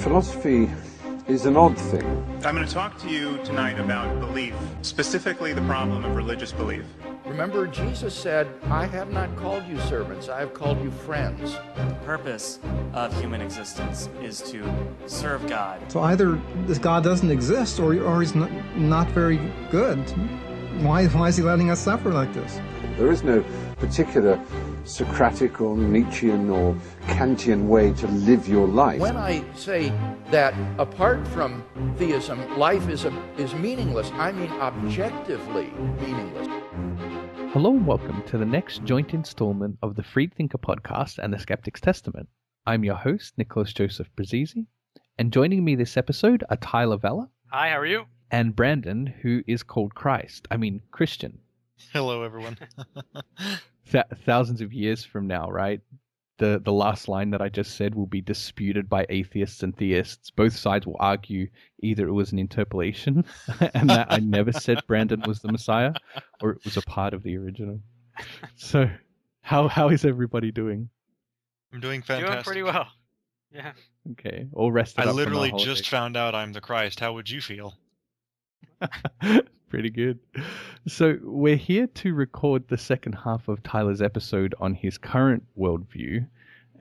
Philosophy is an odd thing. I'm going to talk to you tonight about belief, specifically the problem of religious belief. Remember, Jesus said, I have not called you servants, I have called you friends. The purpose of human existence is to serve God. So either this God doesn't exist or, or he's not, not very good. Why, why is he letting us suffer like this? There is no particular Socratic or Nietzschean or Kantian way to live your life. When I say that apart from theism, life is, a, is meaningless, I mean objectively meaningless. Hello and welcome to the next joint installment of the Freed Thinker podcast and the Skeptic's Testament. I'm your host, Nicholas Joseph Bruzzese, and joining me this episode are Tyler Vela. Hi, how are you? And Brandon, who is called Christ. I mean, Christen. Hello, everyone. Th- thousands of years from now, right? The, the last line that I just said will be disputed by atheists and theists. Both sides will argue either it was an interpolation and that I never said Brandon was the Messiah, or it was a part of the original. So, how how is everybody doing? I'm doing fantastic. Doing pretty well. Yeah. Okay, all rested. I up from literally just found out I'm the Christ. How would you feel? Pretty good. So, we're here to record the second half of Tyler's episode on his current worldview.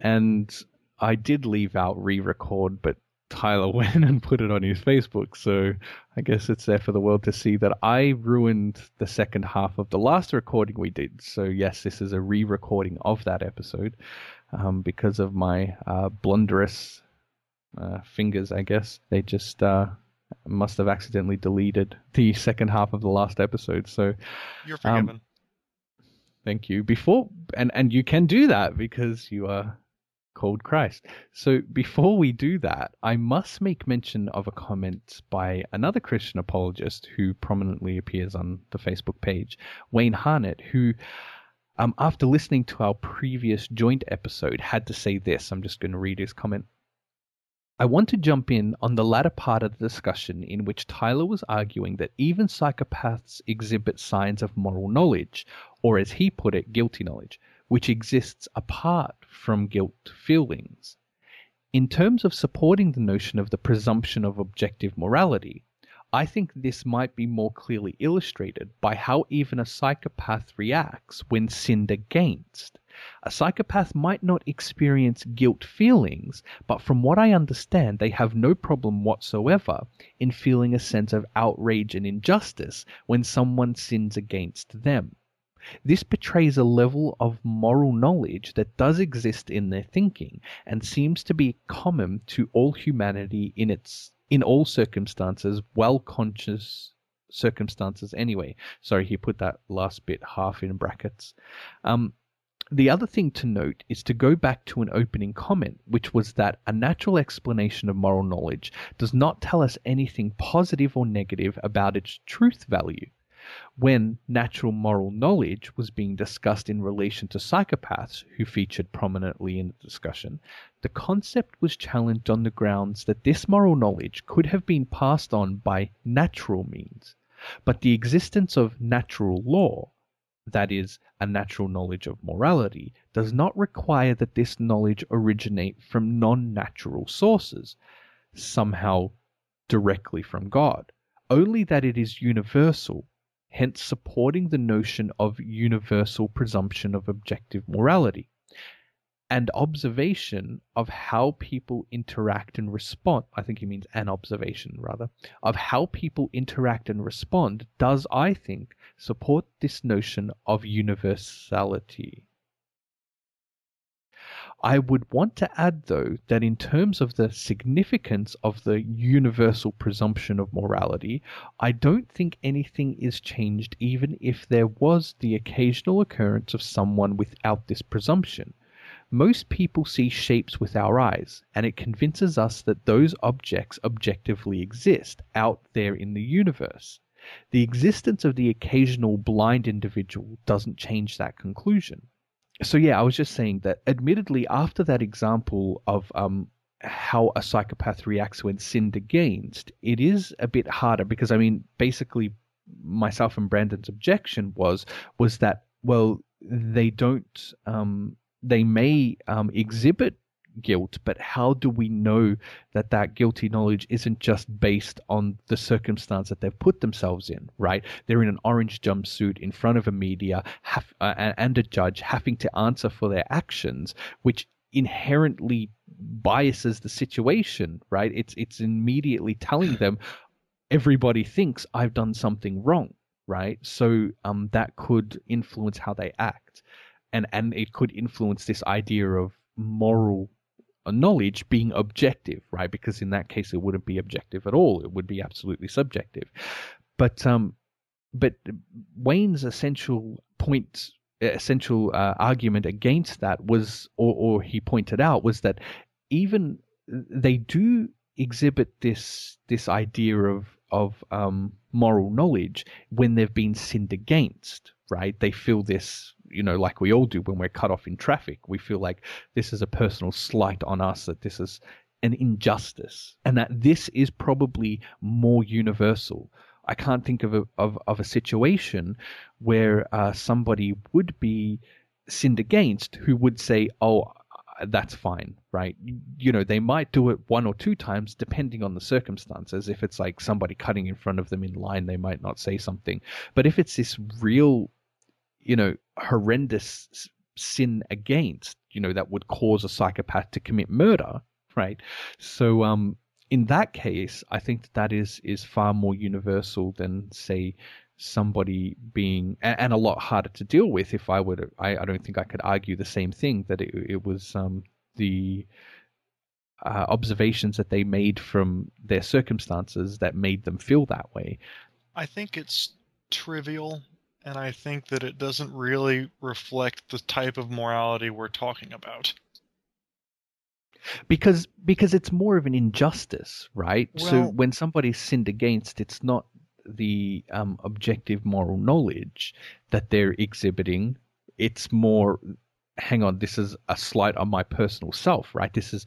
And I did leave out re record, but Tyler went and put it on his Facebook. So, I guess it's there for the world to see that I ruined the second half of the last recording we did. So, yes, this is a re recording of that episode um, because of my uh, blunderous uh, fingers, I guess. They just. Uh, must have accidentally deleted the second half of the last episode. So You're Um, forgiven. thank you. Before and and you can do that because you are called Christ. So before we do that, I must make mention of a comment by another Christian apologist who prominently appears on the Facebook page, Wayne Harnett, who um, after listening to our previous joint episode had to say this. I'm just going to read his comment. I want to jump in on the latter part of the discussion in which Tyler was arguing that even psychopaths exhibit signs of moral knowledge, or as he put it, guilty knowledge, which exists apart from guilt feelings. In terms of supporting the notion of the presumption of objective morality, I think this might be more clearly illustrated by how even a psychopath reacts when sinned against. A psychopath might not experience guilt feelings, but from what I understand, they have no problem whatsoever in feeling a sense of outrage and injustice when someone sins against them. This betrays a level of moral knowledge that does exist in their thinking and seems to be common to all humanity in its in all circumstances, well conscious circumstances anyway. Sorry, he put that last bit half in brackets. Um, the other thing to note is to go back to an opening comment, which was that a natural explanation of moral knowledge does not tell us anything positive or negative about its truth value. When natural moral knowledge was being discussed in relation to psychopaths, who featured prominently in the discussion, the concept was challenged on the grounds that this moral knowledge could have been passed on by natural means. But the existence of natural law, that is, a natural knowledge of morality, does not require that this knowledge originate from non natural sources, somehow directly from God, only that it is universal, hence supporting the notion of universal presumption of objective morality. And observation of how people interact and respond, I think he means an observation rather, of how people interact and respond does, I think, support this notion of universality. I would want to add, though, that in terms of the significance of the universal presumption of morality, I don't think anything is changed even if there was the occasional occurrence of someone without this presumption. Most people see shapes with our eyes, and it convinces us that those objects objectively exist out there in the universe. The existence of the occasional blind individual doesn't change that conclusion. So, yeah, I was just saying that admittedly, after that example of um, how a psychopath reacts when sinned against, it is a bit harder because, I mean, basically, myself and Brandon's objection was was that well, they don't, um, they may um, exhibit guilt, but how do we know that that guilty knowledge isn't just based on the circumstance that they've put themselves in, right? They're in an orange jumpsuit in front of a media have, uh, and a judge having to answer for their actions, which inherently biases the situation, right? It's it's immediately telling them everybody thinks I've done something wrong, right? So um, that could influence how they act, and and it could influence this idea of moral knowledge being objective, right? Because in that case, it wouldn't be objective at all; it would be absolutely subjective. But um, but Wayne's essential point, essential uh, argument against that was, or, or he pointed out, was that even they do exhibit this this idea of of um, moral knowledge when they've been sinned against, right? They feel this, you know, like we all do when we're cut off in traffic. We feel like this is a personal slight on us, that this is an injustice, and that this is probably more universal. I can't think of a, of, of a situation where uh, somebody would be sinned against who would say, "Oh, that's fine, right? You know, they might do it one or two times depending on the circumstances. If it's like somebody cutting in front of them in line, they might not say something. But if it's this real, you know, horrendous sin against, you know, that would cause a psychopath to commit murder, right? So, um, in that case, I think that, that is is far more universal than say somebody being and, a lot harder to deal with if I would I, I don't think I could argue the same thing that it, it was um, the uh, observations that they made from their circumstances that made them feel that way. I think it's trivial and I think that it doesn't really reflect the type of morality we're talking about. Because because it's more of an injustice, right? Well, so when somebody's sinned against, it's not the um, objective moral knowledge that they're exhibiting. It's more, hang on, this is a slight on my personal self, right? This is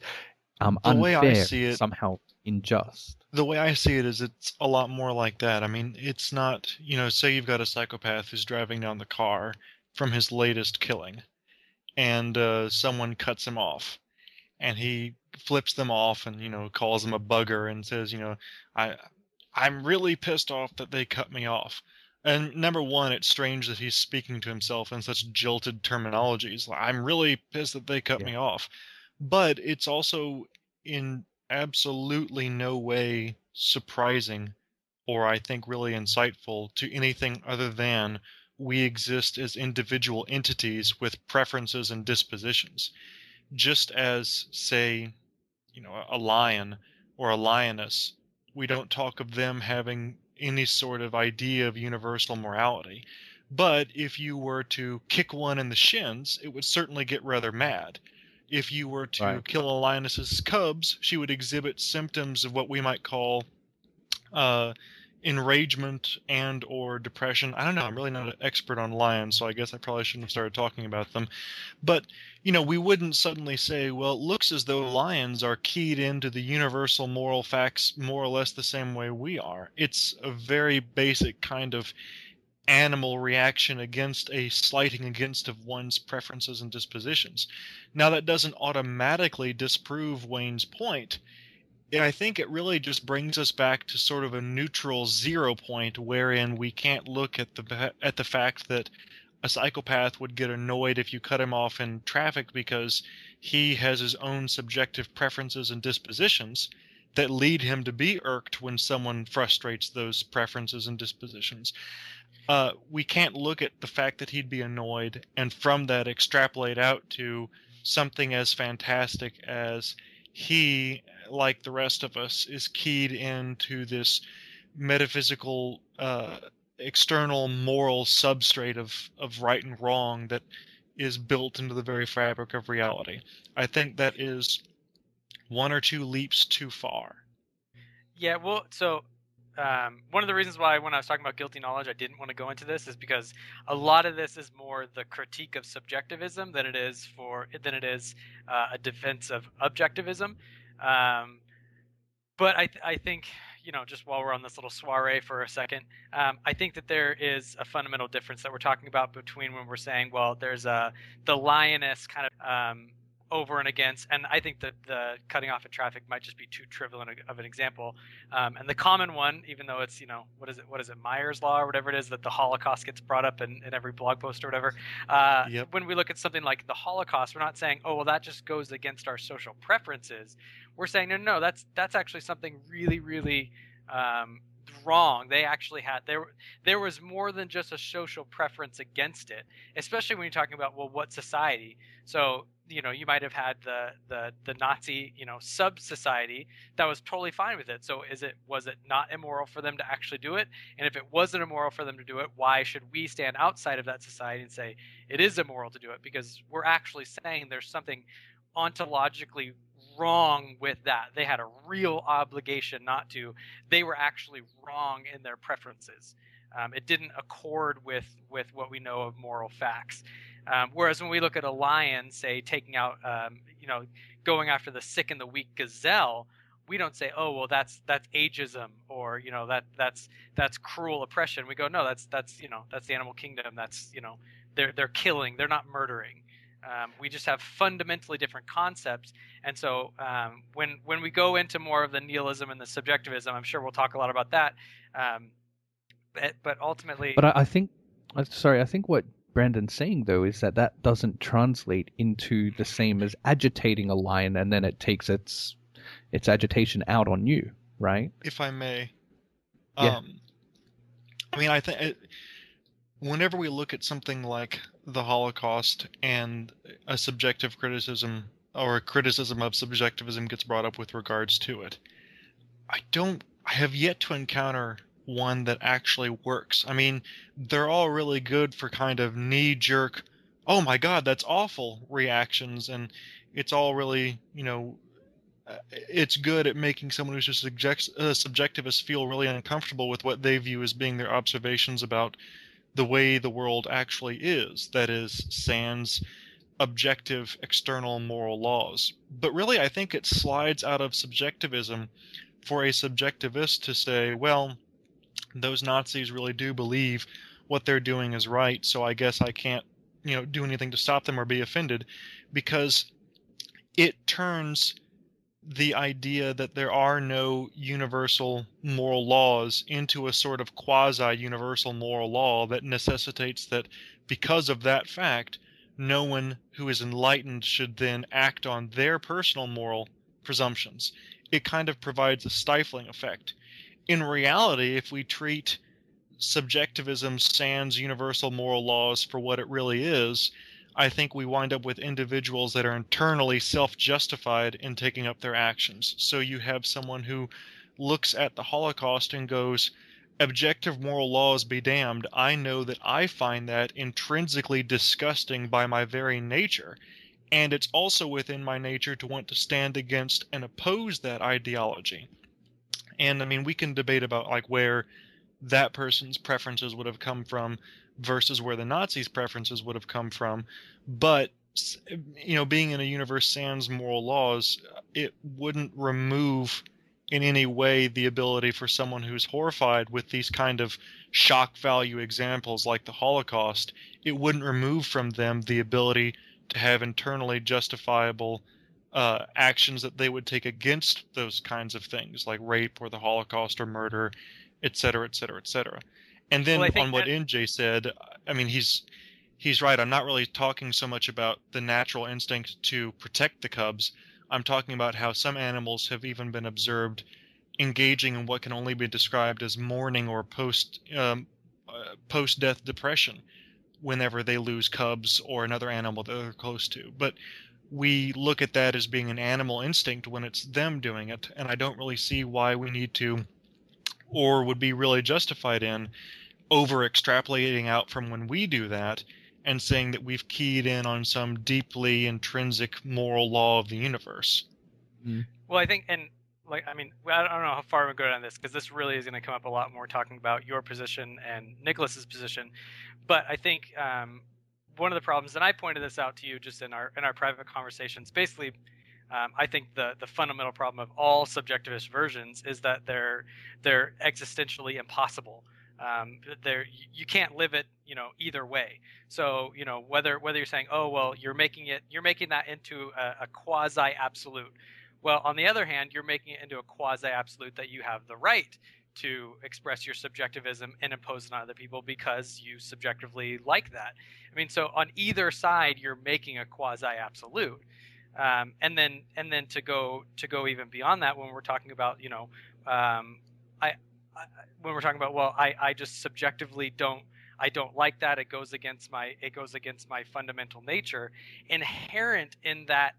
um, the unfair, way I see it, somehow unjust. The way I see it is it's a lot more like that. I mean, it's not, you know, say you've got a psychopath who's driving down the car from his latest killing, and uh, someone cuts him off, and he flips them off and, you know, calls them a bugger and says, you know, I I'm really pissed off that they cut me off. And number one, it's strange that he's speaking to himself in such jilted terminologies. I'm really pissed that they cut yeah. me off. But it's also in absolutely no way surprising or I think really insightful to anything other than we exist as individual entities with preferences and dispositions. Just as, say, you know, a lion or a lioness we don't talk of them having any sort of idea of universal morality. But if you were to kick one in the shins, it would certainly get rather mad. If you were to right. kill a lioness's cubs, she would exhibit symptoms of what we might call uh, enragement and or depression. I don't know. I'm really not an expert on lions, so I guess I probably shouldn't have started talking about them. But you know, we wouldn't suddenly say, well, it looks as though lions are keyed into the universal moral facts more or less the same way we are. It's a very basic kind of animal reaction against a slighting against of one's preferences and dispositions. Now that doesn't automatically disprove Wayne's point. I think it really just brings us back to sort of a neutral zero point wherein we can't look at the at the fact that a psychopath would get annoyed if you cut him off in traffic because he has his own subjective preferences and dispositions that lead him to be irked when someone frustrates those preferences and dispositions. Uh, we can't look at the fact that he'd be annoyed and from that extrapolate out to something as fantastic as he, like the rest of us, is keyed into this metaphysical, uh, external moral substrate of, of right and wrong that is built into the very fabric of reality. I think that is one or two leaps too far. Yeah, well, so um, one of the reasons why when I was talking about guilty knowledge, I didn't want to go into this is because a lot of this is more the critique of subjectivism than it is for than it is uh, a defense of objectivism. Um, but I, I think you know just while we're on this little soiree for a second, um, I think that there is a fundamental difference that we're talking about between when we're saying, well, there's a the lioness kind of um, over and against. And I think that the cutting off of traffic might just be too trivial of an example. Um, and the common one, even though it's you know what is it what is it Myers law or whatever it is that the Holocaust gets brought up in, in every blog post or whatever. Uh, Yep. When we look at something like the Holocaust, we're not saying oh well that just goes against our social preferences. We're saying no no that's that's actually something really really um, wrong. They actually had there there was more than just a social preference against it, especially when you're talking about well what society. So you know you might have had the the the Nazi you know sub society that was totally fine with it. So is it was it not immoral for them to actually do it? And if it wasn't immoral for them to do it, why should we stand outside of that society and say it is immoral to do it? Because we're actually saying there's something ontologically wrong with that. They had a real obligation not to. They were actually wrong in their preferences. Um, it didn't accord with with what we know of moral facts. Um, whereas when we look at a lion, say taking out, um, you know, going after the sick and the weak gazelle, we don't say, oh well, that's that's ageism or you know that that's that's cruel oppression. We go, no, that's that's you know that's the animal kingdom. That's you know they're they're killing, they're not murdering. Um, we just have fundamentally different concepts, and so um, when when we go into more of the nihilism and the subjectivism, I'm sure we'll talk a lot about that. Um, but, but ultimately, But I, I think, uh, sorry, I think what Brandon's saying though is that that doesn't translate into the same as agitating a lion, and then it takes its its agitation out on you, right? if I may. Yeah. Um, I mean, I think whenever we look at something like the Holocaust and a subjective criticism or a criticism of subjectivism gets brought up with regards to it, I don't. I have yet to encounter one that actually works. I mean, they're all really good for kind of knee jerk, oh my god, that's awful reactions, and it's all really, you know, uh, it's good at making someone who's just subject, uh, subjectivist feel really uncomfortable with what they view as being their observations about the way the world actually is. That is, sans objective external moral laws. But really, I think it slides out of subjectivism for a subjectivist to say, well, those Nazis really do believe what they're doing is right, so I guess I can't, you know, do anything to stop them or be offended, because it turns the idea that there are no universal moral laws into a sort of quasi universal moral law that necessitates that because of that fact, no one who is enlightened should then act on their personal moral presumptions. It kind of provides a stifling effect. In reality, if we treat subjectivism sans universal moral laws for what it really is, I think we wind up with individuals that are internally self justified in taking up their actions. So you have someone who looks at the Holocaust and goes, Objective moral laws be damned. I know that I find that intrinsically disgusting by my very nature. And it's also within my nature to want to stand against and oppose that ideology. And I mean, we can debate about like where that person's preferences would have come from versus where the Nazis' preferences would have come from. But you know, being in a universe sans moral laws, uh, it wouldn't remove in any way the ability for someone who's horrified with these kind of shock value examples like the Holocaust, it wouldn't remove from them the ability to have internally justifiable uh, actions that they would take against those kinds of things, like rape or the Holocaust or murder, et cetera, et cetera, et cetera. And then Well, on what that- NJ said, I mean, he's he's right. I'm not really talking so much about the natural instinct to protect the cubs. I'm talking about how some animals have even been observed engaging in what can only be described as mourning or post um, uh, post death depression whenever they lose cubs or another animal that they're close to. But we look at that as being an animal instinct when it's them doing it, and I don't really see why we need to, or would be really justified in, over extrapolating out from when we do that and saying that we've keyed in on some deeply intrinsic moral law of the universe. Well, I think, and like, I mean, I don't know how far we go on this because this really is going to come up a lot more talking about your position and Nicholas's position. But I think um, one of the problems, and I pointed this out to you just in our in our private conversations. Basically, um, I think the the fundamental problem of all subjectivist versions is that they're they're existentially impossible. Um, there, you can't live it, you know, either way. So, you know, whether whether you're saying, oh well, you're making it, you're making that into a, a quasi absolute. Well, on the other hand, you're making it into a quasi absolute that you have the right to express your subjectivism and impose it on other people because you subjectively like that. I mean, so on either side, you're making a quasi absolute. Um, and then and then to go to go even beyond that when we're talking about you know um, I, I, when we're talking about well I, I just subjectively don't I don't like that it goes against my it goes against my fundamental nature inherent in that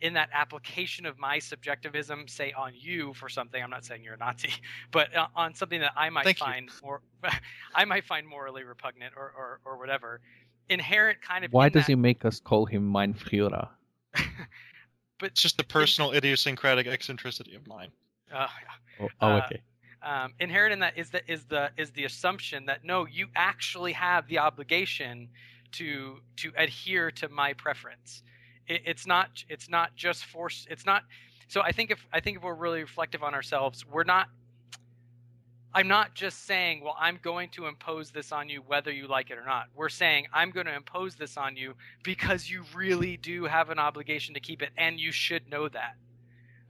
in that application of my subjectivism say on you for something I'm not saying you're a Nazi but uh, on something that I might Thank you. find more I might find morally repugnant or, or, or whatever inherent kind of Why does that, he make us call him Mein Führer? but It's just the personal idiosyncratic eccentricity of mine. uh, Oh, oh, Uh, okay. um, inherent in that is the is the is the assumption that no, you actually have the obligation to to adhere to my preference. It, it's not it's not just force. It's not. So I think if I think if we're really reflective on ourselves, we're not. I'm not just saying, well, I'm going to impose this on you whether you like it or not. We're saying I'm going to impose this on you because you really do have an obligation to keep it, and you should know that.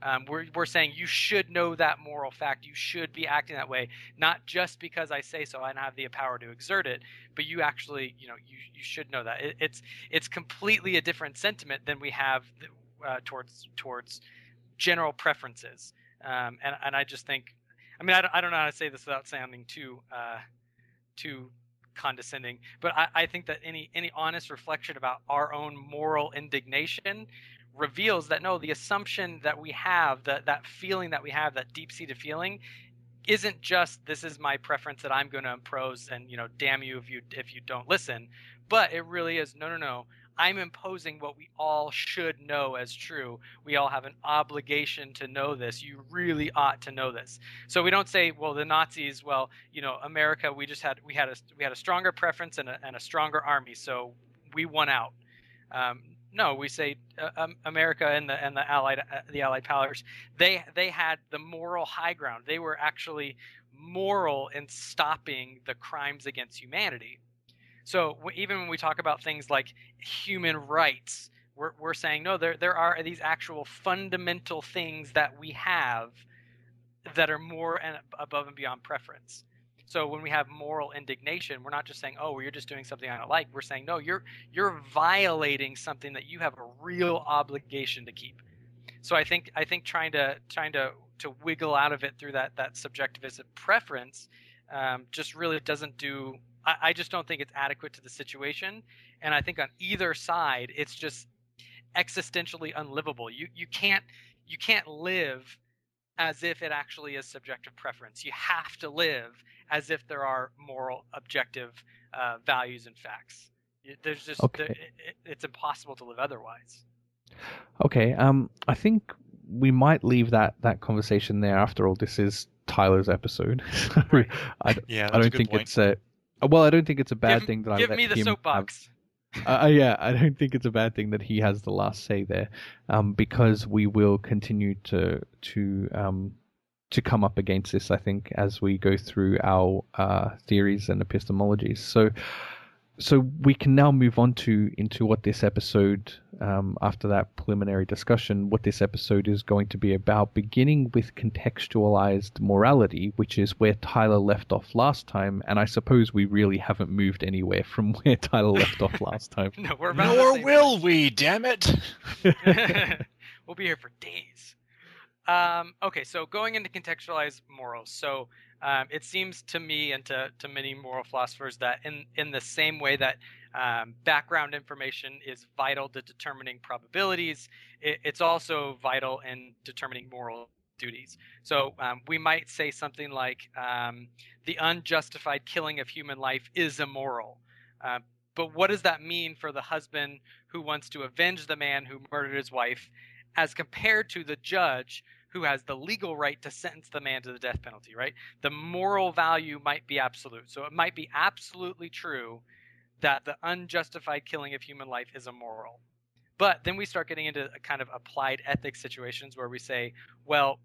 Um, we're, we're saying you should know that moral fact. You should be acting that way, not just because I say so and have the power to exert it, but you actually, you know, you, you should know that. It, it's it's completely a different sentiment than we have uh, towards towards general preferences. Um, and and I just think, I mean, I don't, I don't know how to say this without sounding too uh, too condescending, but I, I think that any any honest reflection about our own moral indignation reveals that no, the assumption that we have, that that feeling that we have, that deep seated feeling, isn't just this is my preference that I'm going to impose, and you know, damn you if you if you don't listen, but it really is no, no, no. I'm imposing what we all should know as true. We all have an obligation to know this. You really ought to know this. So we don't say, well, the Nazis, well, you know, America, we just had we had a we had a stronger preference and a, and a stronger army, so we won out. Um, no, we say uh, um, America and the and the allied uh, the allied powers they they had the moral high ground. They were actually moral in stopping the crimes against humanity. So even when we talk about things like human rights, we're we're saying no, there there are these actual fundamental things that we have that are more and above and beyond preference. So when we have moral indignation, we're not just saying, "Oh, well, you're just doing something I don't like." We're saying, "No, you're you're violating something that you have a real obligation to keep." So I think I think trying to trying to to wiggle out of it through that that subjectivist preference um, just really doesn't do. I, I just don't think it's adequate to the situation, and I think on either side, it's just existentially unlivable. You you can't you can't live as if it actually is subjective preference. You have to live as if there are moral, objective uh, values and facts. There's just Okay. there, it, it- it's impossible to live otherwise. Okay, um, I think we might leave that, that conversation there. After all, this is Tyler's episode. So Right. I, d- Yeah, I that's a don't good think point. it's a well. I don't think it's a bad give thing that I give let me the him have- soapbox. uh, uh, yeah, I don't think it's a bad thing that he has the last say there, um, because we will continue to to um, to come up against this. I think as we go through our uh, theories and epistemologies. So, so we can now move on to into what this episode, um, after that preliminary discussion, what this episode is going to be about. Beginning with contextualized morality, which is where Tyler left off last time, and I suppose we really haven't moved anywhere from where Tyler left off last time. No, we're about Nor same will we, damn it! we'll be here for days. Um, okay, so going into contextualized morals. So um, it seems to me and to, to many moral philosophers that in, in the same way that um, background information is vital to determining probabilities, it, it's also vital in determining moral duties. So um, we might say something like um, the unjustified killing of human life is immoral. Uh, but what does that mean for the husband who wants to avenge the man who murdered his wife, as compared to the judge who has the legal right to sentence the man to the death penalty, right? The moral value might be absolute. So it might be absolutely true that the unjustified killing of human life is immoral. But then we start getting into a kind of applied ethics situations where we say, well,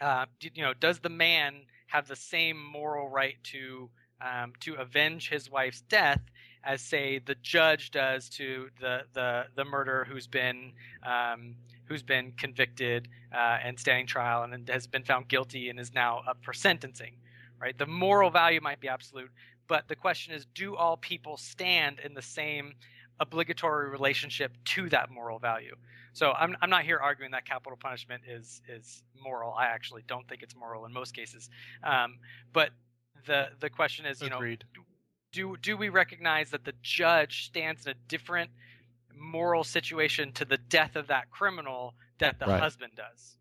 uh, you know, does the man have the same moral right to um, to avenge his wife's death as say the judge does to the the the murderer who's been um, who's been convicted uh, and standing trial and has been found guilty and is now up for sentencing right the moral value might be absolute but the question is do all people stand in the same obligatory relationship to that moral value so I'm, I'm not here arguing that capital punishment is is moral i actually don't think it's moral in most cases um, but the the question is you Agreed. know do do we recognize that the judge stands in a different moral situation to the death of that criminal that the Right. husband does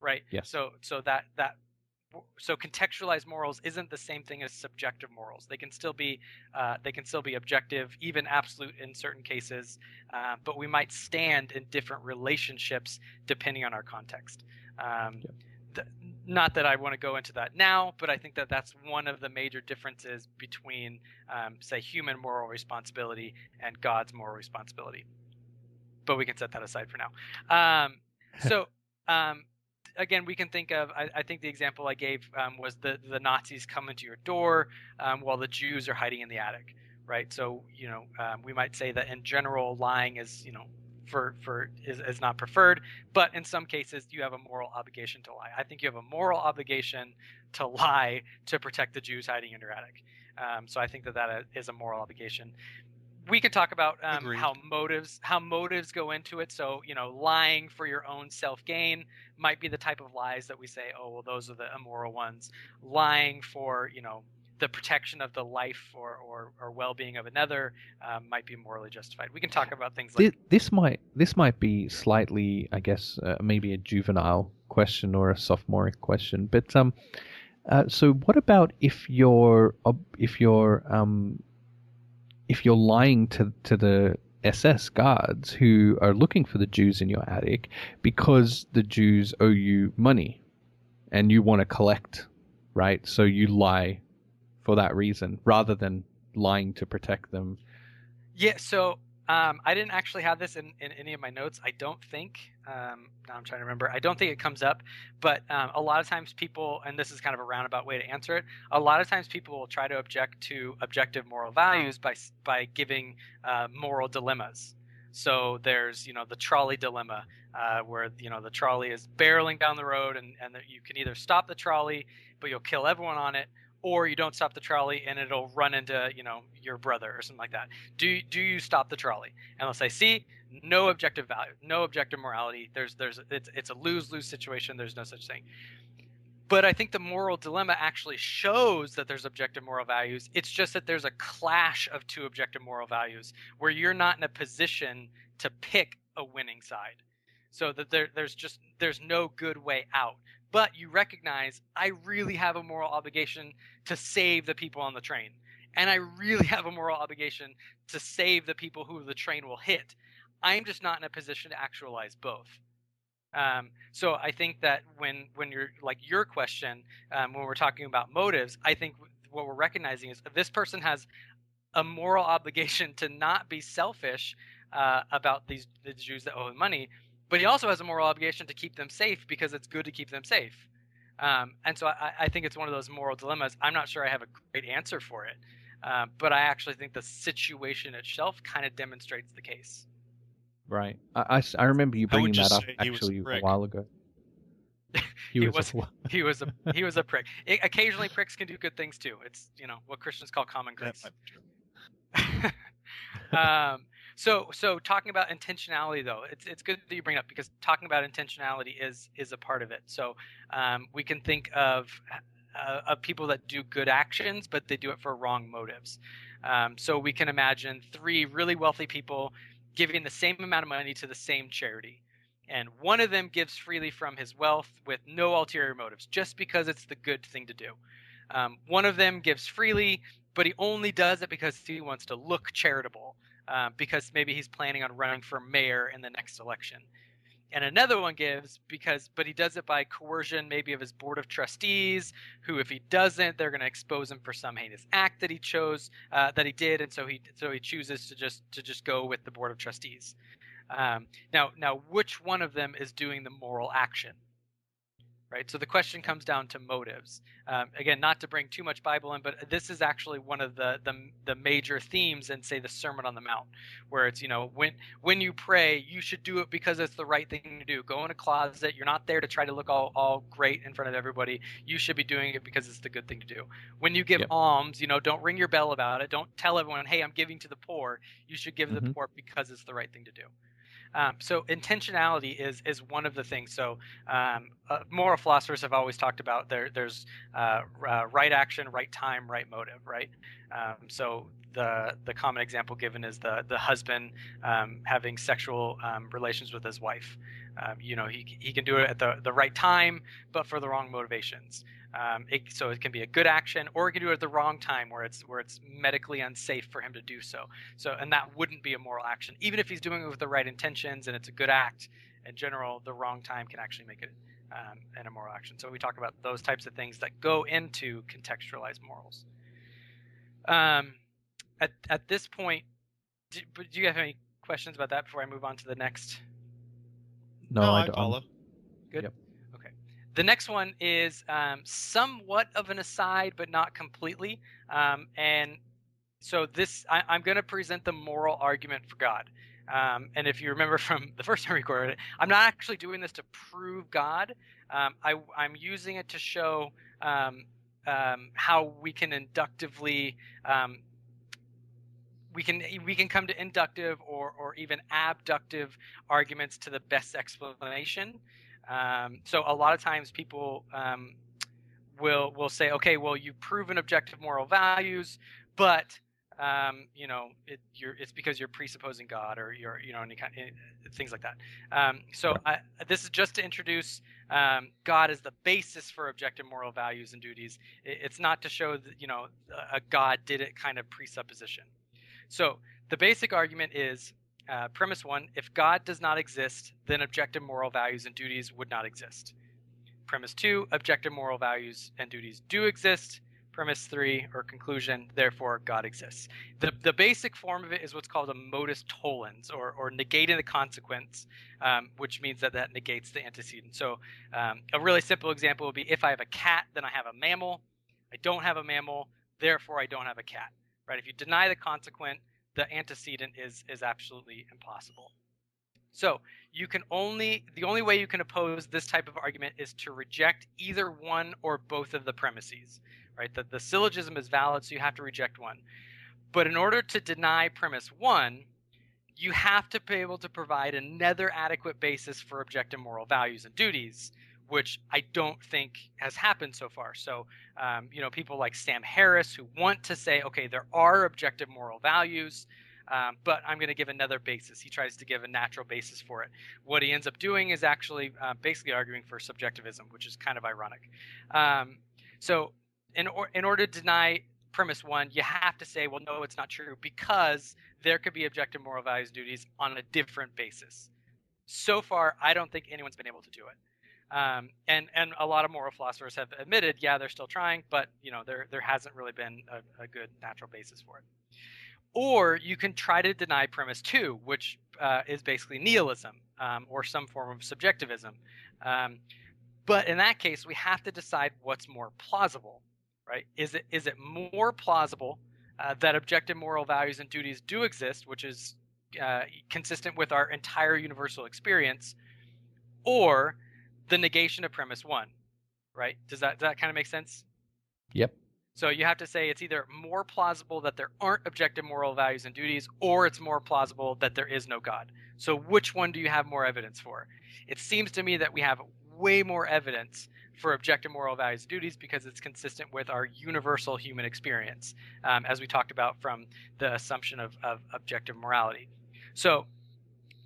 right Yes. so so that that so contextualized morals isn't the same thing as subjective morals they can still be uh, they can still be objective even absolute in certain cases uh, but we might stand in different relationships depending on our context um, th- not that I want to go into that now, but I think that that's one of the major differences between, um, say, human moral responsibility and God's moral responsibility. But we can set that aside for now. Um, so, um, again, we can think of. I, I think the example I gave um, was the the Nazis coming to your door um, while the Jews are hiding in the attic, right? So, you know, um, we might say that in general, lying is, you know, for for is, is not preferred but in some cases you have a moral obligation to lie i think you have a moral obligation to lie to protect the jews hiding in your attic um, so i think that that is a moral obligation we could talk about um, how motives how motives go into it. So you know lying for your own self gain might be the type of lies that we say oh well those are the immoral ones. Lying for you know the protection of the life or, or, or well-being of another um, might be morally justified. We can talk about things like Thi- this might this might be slightly, I guess, uh, maybe a juvenile question or a sophomoric question. But um, uh, so what about if you're if you're um, if you're lying to to the SS guards who are looking for the Jews in your attic because the Jews owe you money and you want to collect, right? So you lie for that reason rather than lying to protect them. Yeah, so um, I didn't actually have this in, in any of my notes. I don't think. Um, now I'm trying to remember. I don't think it comes up, but um, a lot of times people, and this is kind of a roundabout way to answer it. A lot of times people will try to object to objective moral values by by giving uh, moral dilemmas. So there's you know the trolley dilemma, uh, where you know the trolley is barreling down the road, and and you can either stop the trolley, but you'll kill everyone on it, or you don't stop the trolley and it'll run into you know your brother or something like that. Do do you stop the trolley? And they'll say see no objective value no objective morality. There's there's it's, it's a lose-lose situation. There's no such thing. But i think the moral dilemma actually shows that there's objective moral values. It's just that there's a clash of two objective moral values where you're not in a position to pick a winning side. So that there, there's just there's no good way out but you recognize i really have a moral obligation to save the people on the train. And i really have a moral obligation to save the people who the train will hit. I'm just not in a position to actualize both. Um, so i think that when when you're like your question um, when we're talking about motives i think what we're recognizing is this person has a moral obligation to not be selfish uh, about these the jews that owe him money but he also has a moral obligation to keep them safe because it's good to keep them safe. Um, and so I, I, think it's one of those moral dilemmas. I'm not sure I have a great answer for it, uh, but I actually think the situation itself kind of demonstrates the case. Right. I I remember you bringing that up say he was a actually a while ago. He, He was, was- a- He was a he was a prick. I occasionally, pricks can do good things too. It's you know what Christians call common That grace. might be true. um, so so talking about intentionality though, it's it's good that you bring it up because talking about intentionality is is a part of it. So um, we can think of uh, of people that do good actions, but they do it for wrong motives. Um, so we can imagine three really wealthy people giving the same amount of money to the same charity. And one of them gives freely from his wealth with no ulterior motives, just because it's the good thing to do. Um, one of them gives freely, but he only does it because he wants to look charitable, uh, because maybe he's planning on running for mayor in the next election. And another one gives because, but he does it by coercion, maybe of his board of trustees, who, if he doesn't, they're going to expose him for some heinous act that he chose, uh, that he did, and so he so he chooses to just to just go with the board of trustees. Um, now, now, which one of them is doing the moral action? Right? So the question comes down to motives. Um, again, not to bring too much Bible in, but this is actually one of the, the the major themes in say the Sermon on the Mount, where it's you know when when you pray, you should do it because it's the right thing to do. Go in a closet. You're not there to try to look all all great in front of everybody. You should be doing it because it's the good thing to do. When you give Yep. alms, you know, don't ring your bell about it. Don't tell everyone, hey, I'm giving to the poor. You should give the Mhm. poor because it's the right thing to do. Um, so intentionality is is one of the things. So um, uh, moral philosophers have always talked about there. There's uh, uh, right action, right time, right motive. Right. Um, so the the common example given is the the husband um, having sexual um, relations with his wife. Um, you know, he he can do it at the the right time, but for the wrong motivations. Um, it, so it can be a good action, or he can do it at the wrong time, where it's where it's medically unsafe for him to do so. So, and that wouldn't be a moral action, even if he's doing it with the right intentions and it's a good act. In general, the wrong time can actually make it um, an immoral action. So we talk about those types of things that go into contextualized morals. Um, at at this point, do, do you have any questions about that before I move on to the next? No, No, I I don't. follow. Good. Yep. Okay. The next one is um, somewhat of an aside, but not completely. Um, and so this, I, I'm going to present the moral argument for God. Um, and if you remember from the first time we recorded it, I'm not actually doing this to prove God. Um, I, I'm using it to show um, how we can inductively um, we can we can come to inductive or or even abductive arguments to the best explanation. Um, so a lot of times people um, will will say, okay, well you've proven objective moral values, but um, you know it, you're, it's because you're presupposing God or you're you know any kind of, things like that. Um, so I, this is just to introduce um, God as the basis for objective moral values and duties. It, it's not to show that you know a, a God did it kind of presupposition. So the basic argument is uh, premise one if God does not exist, then objective moral values and duties would not exist. Premise two objective moral values and duties do exist. Premise three, or conclusion, therefore God exists. The, the basic form of it is what's called a modus tollens, or, or negating the consequence, um, which means that that negates the antecedent. So um, a really simple example would be if I have a cat, then I have a mammal. I don't have a mammal, therefore I don't have a cat right? If you deny the consequent, the antecedent is is absolutely impossible. So you can only the only way you can oppose this type of argument is to reject either one or both of the premises, right? That the syllogism is valid, so you have to reject one. But in order to deny premise one, you have to be able to provide another adequate basis for objective moral values and duties, which I don't think has happened so far. So, um, you know, people like Sam Harris who want to say, okay, there are objective moral values, um, but I'm going to give another basis. He tries to give a natural basis for it. What he ends up doing is actually uh, basically arguing for subjectivism, which is kind of ironic. Um, so, in, or, in order to deny premise one, you have to say, well, no, it's not true because there could be objective moral values duties on a different basis. So far, I don't think anyone's been able to do it. Um, and and a lot of moral philosophers have admitted, yeah, they're still trying, but you know there there hasn't really been a, a good natural basis for it. Or you can try to deny premise two, which uh, is basically nihilism um, or some form of subjectivism. Um, but in that case, we have to decide what's more plausible, right? Is it is it more plausible uh, that objective moral values and duties do exist, which is uh, consistent with our entire universal experience, or the negation of premise one, right? Does that does that kind of make sense? Yep. So you have to say it's either more plausible that there aren't objective moral values and duties, or it's more plausible that there is no God. So which one do you have more evidence for? It seems to me that we have way more evidence for objective moral values and duties because it's consistent with our universal human experience, um, as we talked about from the assumption of, of objective morality. So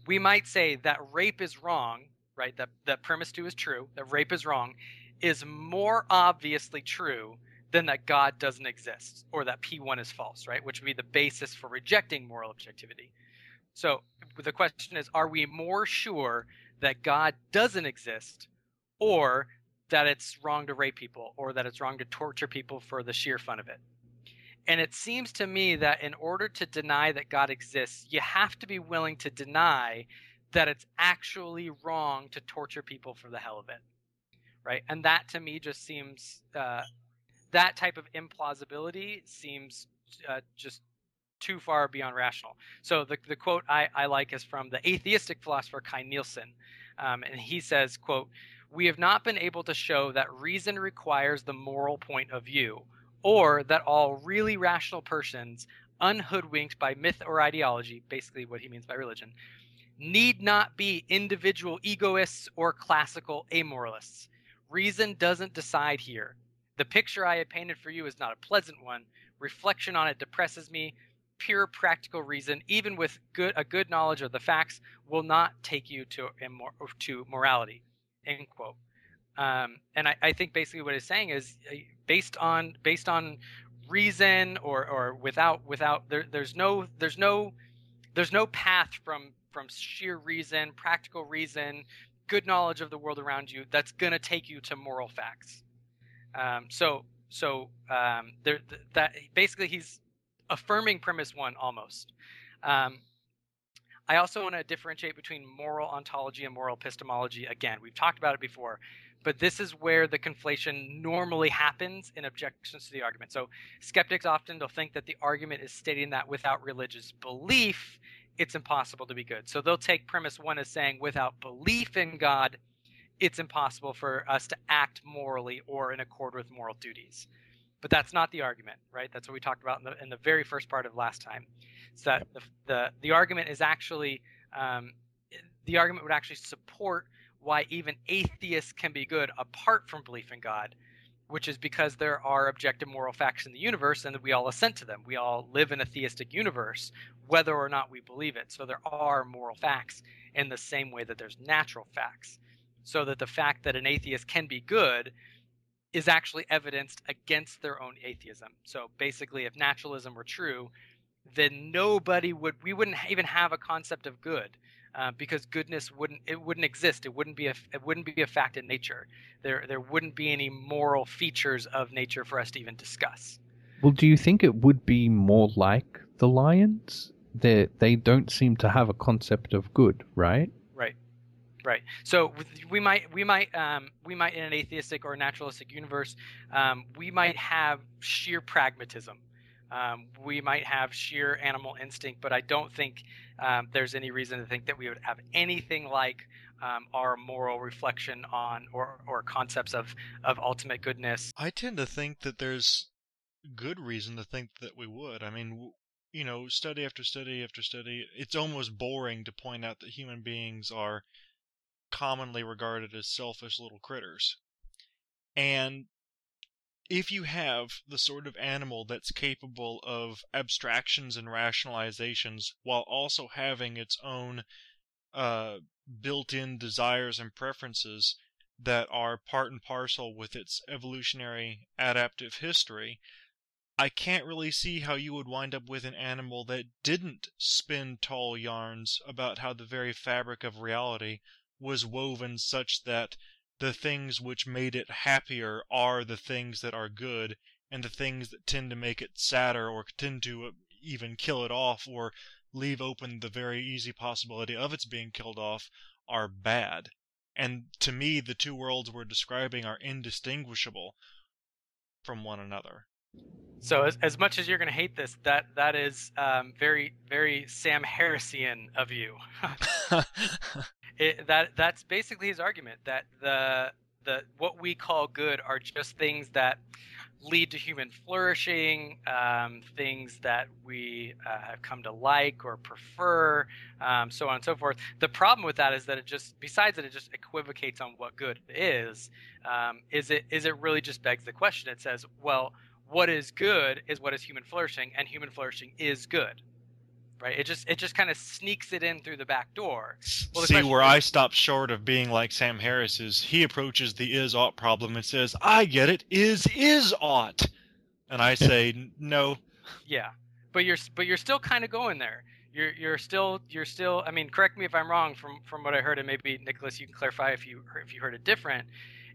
we might say that rape is wrong, right? That that premise two is true, that rape is wrong, is more obviously true than that God doesn't exist or that P1 is false, right? Which would be the basis for rejecting moral objectivity. So the question is are we more sure that God doesn't exist or that it's wrong to rape people or that it's wrong to torture people for the sheer fun of it? And it seems to me that in order to deny that God exists, you have to be willing to deny that it's actually wrong to torture people for the hell of it right? And that to me just seems uh, that type of implausibility seems uh, just too far beyond rational. So the, the quote I, I like is from the atheistic philosopher Kai Nielsen. Um, and he says, quote, we have not been able to show that reason requires the moral point of view, or that all really rational persons, unhoodwinked by myth or ideology, basically what he means by religion, need not be individual egoists or classical amoralists. Reason doesn't decide here. The picture I have painted for you is not a pleasant one. Reflection on it depresses me pure practical reason, even with good a good knowledge of the facts, will not take you to immor- to morality. End quote. Um, and I, I, think basically what it's saying is uh, based on based on reason or or without without there, there's no there's no there's no path from from sheer reason, practical reason, good knowledge of the world around you that's going to take you to moral facts. Um, so so um, there, that basically he's affirming premise one almost. Um, I also want to differentiate between moral ontology and moral epistemology. Again, we've talked about it before, but this is where the conflation normally happens in objections to the argument. So skeptics often will think that the argument is stating that without religious belief, it's impossible to be good. So they'll take premise one as saying without belief in God, it's impossible for us to act morally or in accord with moral duties. But that's not the argument, right? That's what we talked about in the, in the very first part of last time. So that the, the, the argument is actually, um, the argument would actually support why even atheists can be good apart from belief in God, which is because there are objective moral facts in the universe and that we all assent to them. We all live in a theistic universe, whether or not we believe it. So there are moral facts in the same way that there's natural facts. So that the fact that an atheist can be good is actually evidenced against their own atheism. So basically, if naturalism were true, then nobody would we wouldn't even have a concept of good uh, because goodness wouldn't it wouldn't exist. It wouldn't be a it wouldn't be a fact in nature. There there wouldn't be any moral features of nature for us to even discuss. Well, do you think it would be more like the lions? They they don't seem to have a concept of good, right? Right. So we might we might um, we might in an atheistic or naturalistic universe um, we might have sheer pragmatism. Um, we might have sheer animal instinct, but I don't think um, there's any reason to think that we would have anything like um, our moral reflection on or, or concepts of, of ultimate goodness. I tend to think that there's good reason to think that we would. I mean, you know, study after study after study, it's almost boring to point out that human beings are commonly regarded as selfish little critters. And if you have the sort of animal that's capable of abstractions and rationalizations while also having its own uh, built in desires and preferences that are part and parcel with its evolutionary adaptive history, I can't really see how you would wind up with an animal that didn't spin tall yarns about how the very fabric of reality was woven such that the things which made it happier are the things that are good, and the things that tend to make it sadder or tend to uh, even kill it off or leave open the very easy possibility of its being killed off are bad. And to me, the two worlds we're describing are indistinguishable from one another. So as, as much as you're going to hate this, that that is um, very very Sam Harrisian of you. it, that that's basically his argument that the the what we call good are just things that lead to human flourishing, um, things that we uh, have come to like or prefer, um, so on and so forth. The problem with that is that it just, besides that, it just equivocates on what good is. Um, is it is it really just begs the question? It says, well, what is good is what is human flourishing, and human flourishing is good. Right? It just it just kind of sneaks it in through the back door. Well, the See, where is, I stop short of being like Sam Harris is he approaches the is ought problem and says, "I get it, is is ought," and I say, "No." Yeah, but you're but you're still kind of going there. You're you're still you're still. I mean, correct me if I'm wrong from from what I heard, and maybe Nicholas, you can clarify if you if you heard it different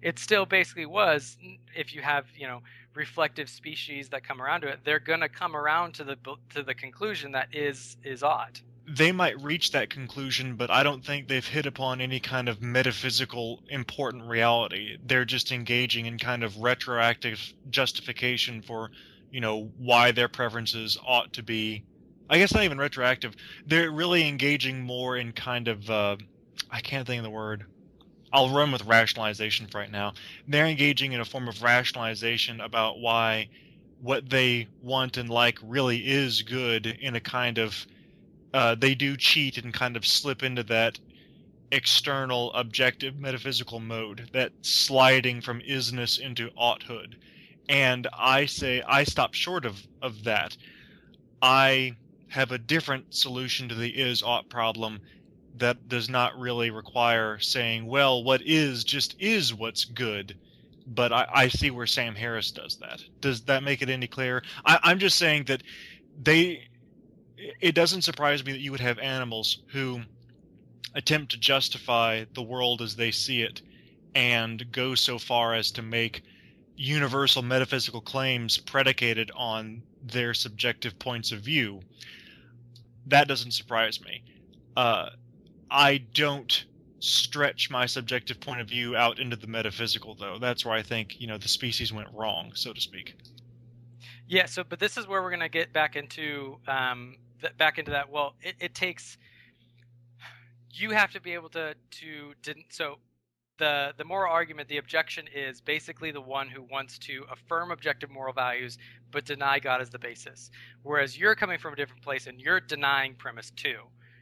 it still basically was if you have you know reflective species that come around to it they're going to come around to the to the conclusion that is is ought they might reach that conclusion, but I don't think they've hit upon any kind of metaphysical important reality. They're just engaging in kind of retroactive justification for, you know, why their preferences ought to be. I guess not even retroactive. They're really engaging more in kind of, uh, I can't think of the word. I'll run with rationalization for right now. They're engaging in a form of rationalization about why what they want and like really is good in a kind of uh, they do cheat and kind of slip into that external objective metaphysical mode that sliding from isness into oughthood and i say i stop short of of that i have a different solution to the is ought problem that does not really require saying well what is just is what's good but I, I see where Sam Harris does that. Does that make it any clearer? I, I'm just saying that they. It doesn't surprise me that you would have animals who attempt to justify the world as they see it and go so far as to make universal metaphysical claims predicated on their subjective points of view. That doesn't surprise me. Uh, I don't stretch my subjective point of view out into the metaphysical though. That's where i think you know the species went wrong so to speak. Yeah so but this is where we're going to get back into um th- back into that well it, it takes you have to be able to to didn't so the the moral argument the objection is basically the one who wants to affirm objective moral values but deny god as the basis. Whereas you're coming from a different place and you're denying premise two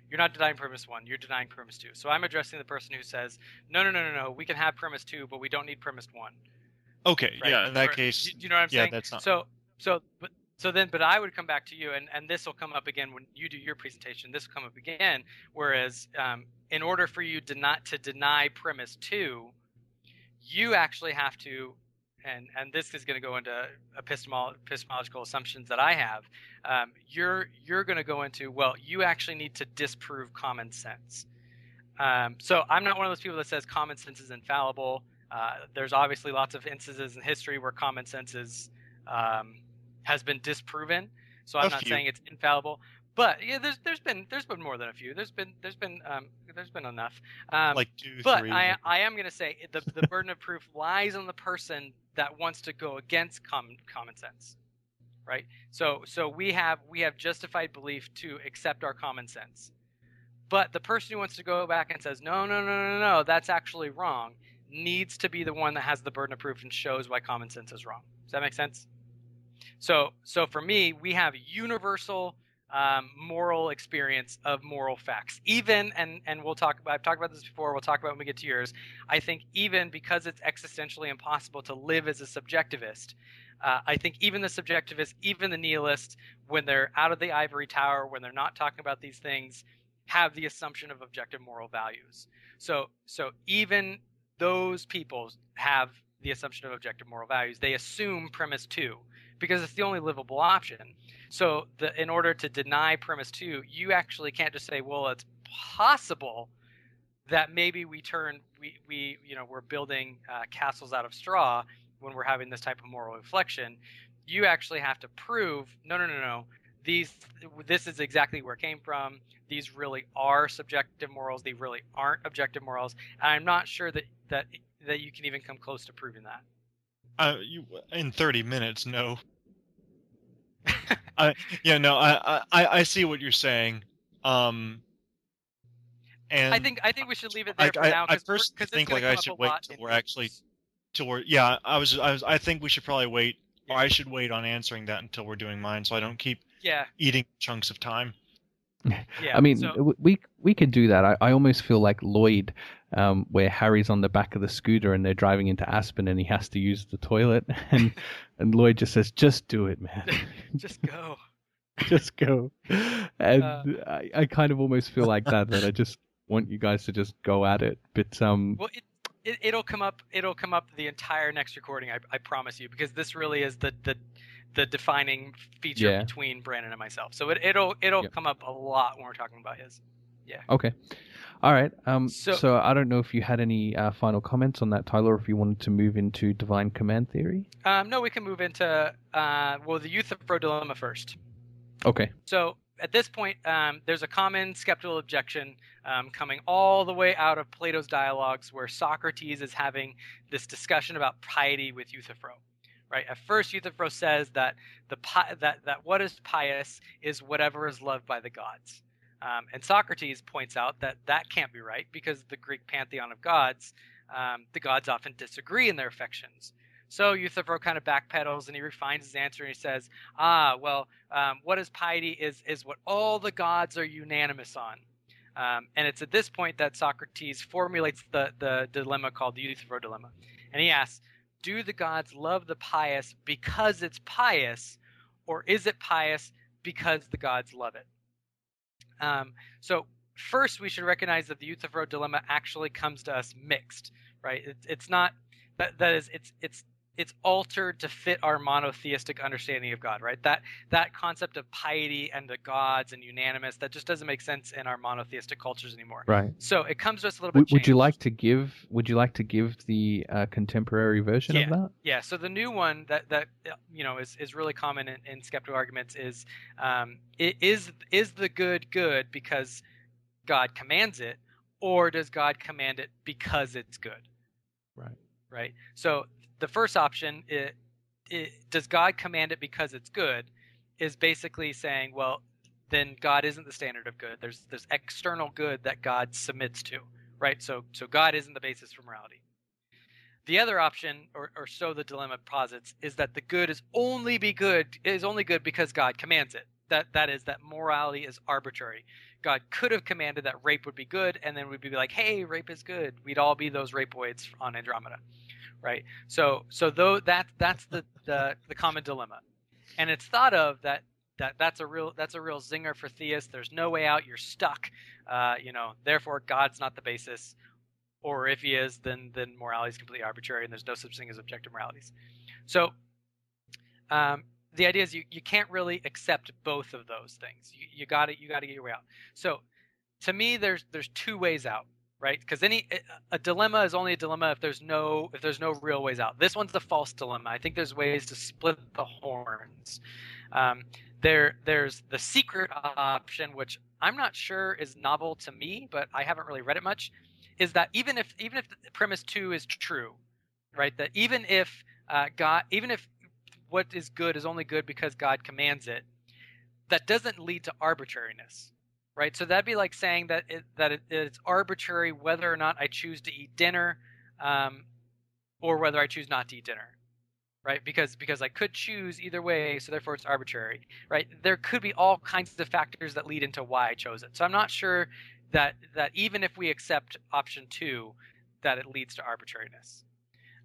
you're not denying premise one. You're denying premise two. So I'm addressing the person who says, no, no, no, no, no. We can have premise two, but we don't need premise one. okay Right? yeah in that Or- case do you know what I'm yeah saying? that's not So, so, but so then, but I would come back to you, and and this will come up again when you do your presentation. This will come up again. Whereas, um, in order for you to not to deny premise two, you actually have to. And, and this is going to go into epistemol- epistemological assumptions that I have. Um, you're you're going to go into well, you actually need to disprove common sense. Um, so I'm not one of those people that says common sense is infallible. Uh, there's obviously lots of instances in history where common sense is um, has been disproven. So I'm A not few. saying it's infallible, but yeah, there's there's been there's been more than a few. There's been there's been um, there's been enough. Um, like two but three I I am going to say the the burden of proof lies on the person that wants to go against common common sense, right? So so we have we have justified belief to accept our common sense, but the person who wants to go back and says no no no no no that's actually wrong needs to be the one that has the burden of proof and shows why common sense is wrong. Does that make sense? So so for me we have universal um, moral experience of moral facts. Even and and we'll talk. I've talked about this before. We'll talk about when we get to yours. I think even because it's existentially impossible to live as a subjectivist, uh, I think even the subjectivists, even the nihilists, when they're out of the ivory tower, when they're not talking about these things, have the assumption of objective moral values. So so even those people have the assumption of objective moral values. They assume premise two because it's the only livable option. So, the, in order to deny premise two, you actually can't just say, "Well, it's possible that maybe we turn we we you know we're building uh, castles out of straw when we're having this type of moral reflection." You actually have to prove, no, no, no, no. These this is exactly where it came from. These really are subjective morals. They really aren't objective morals. And I'm not sure that that that you can even come close to proving that. Uh, you in 30 minutes no I yeah no I, I I see what you're saying um and I think I think we should leave it I, there for I, now. I 'cause we're- personally 'cause it's think like I should wait lot till we're actually till we're yeah I was I was I think we should probably wait or I should wait on answering that until we're doing mine so I don't keep Yeah, eating chunks of time yeah. I mean, so, we we could do that. I, I almost feel like Lloyd, um, where Harry's on the back of the scooter and they're driving into Aspen and he has to use the toilet, and and Lloyd just says, "Just do it, man. just go. just go." And Uh, I, I kind of almost feel like that. That I just want you guys to just go at it. But um, Well, it, it it'll come up. It'll come up the entire next recording. I, I promise you, because this really is the the the defining feature Yeah. between Brandon and myself. So it, it'll it'll Yep. come up a lot when we're talking about his. Yeah. Okay, all right. Um, So- so, I don't know if you had any uh, final comments on that, Tyler, or if you wanted to move into divine command theory. Um, no, we can move into uh, well the youth of Euthyphro dilemma first. Okay. So at this point, um, there's a common skeptical objection um, coming all the way out of Plato's dialogues, where Socrates is having this discussion about piety with Euthyphro. Right. At first, Euthyphro says that the that that what is pious is whatever is loved by the gods. Um, and Socrates points out that that can't be right because the Greek pantheon of gods, um, the gods often disagree in their affections. So Euthyphro kind of backpedals and he refines his answer and he says, "Ah, well, um, what is piety is is what all the gods are unanimous on." Um, and it's at this point that Socrates formulates the the dilemma called the Euthyphro dilemma, and he asks, "Do the gods love the pious because it's pious, or is it pious because the gods love it?" Um, so first, we should recognize that the youth of Euthyphro dilemma actually comes to us mixed, right? It, it's not that that is it's it's it's altered to fit our monotheistic understanding of God, right? That that concept of piety and the gods and unanimous that just doesn't make sense in our monotheistic cultures anymore. Right. So it comes to us a little bit. would you like to give? Would you like to give the uh, contemporary version of that? Yeah. So the new one that that you know is is really common in, in skeptical arguments is um, is is the good good because God commands it, or does God command it because it's good? Right. Right. So the first option, it, it, does God command it because it's good, is basically saying, well, then God isn't the standard of good. There's there's external good that God submits to, right? So so God isn't the basis for morality. The other option, or, or so the dilemma posits, is that the good is only be good is only good because God commands it. That that is that morality is arbitrary. God could have commanded that rape would be good, and then we'd be like, "Hey, rape is good." We'd all be those rapeoids on Andromeda, right? So so though that that's the the, the common dilemma, and it's thought of that that that's a real that's a real zinger for theists. There's no way out. You're stuck. Uh, you know, therefore God's not the basis or if he is, then then morality is completely arbitrary, and there's no such thing as objective moralities. So, um, the idea is you, you can't really accept both of those things. You, you got to you got to get your way out. So, to me, there's there's two ways out, right? Because any a dilemma is only a dilemma if there's no if there's no real ways out. This one's the false dilemma. I think there's ways to split the horns. Um, there there's the secret option, which I'm not sure is novel to me, but I haven't really read it much is that even if even if premise two is true, right? That even if uh, God, even if what is good is only good because God commands it, that doesn't lead to arbitrariness, right? So that'd be like saying that it, that it, it's arbitrary whether or not I choose to eat dinner, um, or whether I choose not to eat dinner, right? Because because I could choose either way, so therefore it's arbitrary, right? There could be all kinds of factors that lead into why I chose it. So I'm not sure that that even if we accept option two, that it leads to arbitrariness.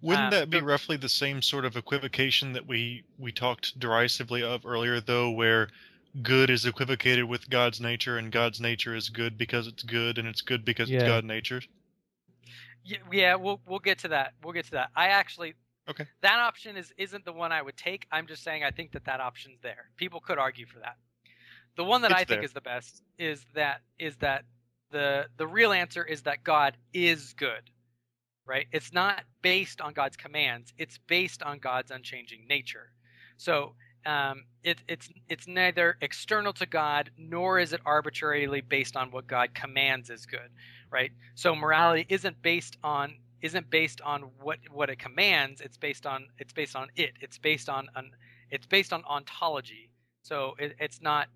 Wouldn't Um, that be roughly the same sort of equivocation that we we talked derisively of earlier, though, where good is equivocated with God's nature, and God's nature is good because it's good, and it's good because it's Yeah. God nature? Yeah, yeah, we'll we'll get to that. We'll get to that. I actually Okay. that option is isn't the one I would take. I'm just saying I think that that option's there. People could argue for that. The one that It's I think is the best is that is that the the real answer is that God is good. Right? It's not based on God's commands. It's based on God's unchanging nature. So um, it, it's it's neither external to God nor is it arbitrarily based on what God commands is good, right? So morality isn't based on isn't based on what what it commands. It's based on it's based on it. It's based on an it's based on ontology. So it, it's not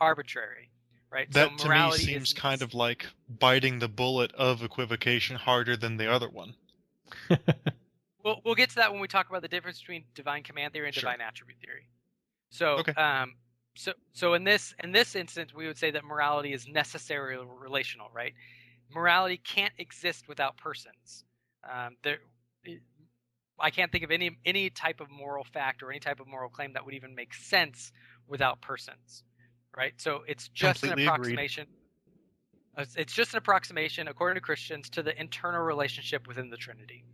arbitrary, right? That so to me morality seems is, kind of like biting the bullet of equivocation harder than the other one. We'll we'll get to that when we talk about the difference between divine command theory and Sure. divine attribute theory. So Okay. um so so in this in this instance we would say that morality is necessarily relational, right? Morality can't exist without persons. Um, there I can't think of any any type of moral fact or any type of moral claim that would even make sense without persons, right? So it's just Completely an approximation. It's it's just an approximation, according to Christians, to the internal relationship within the Trinity.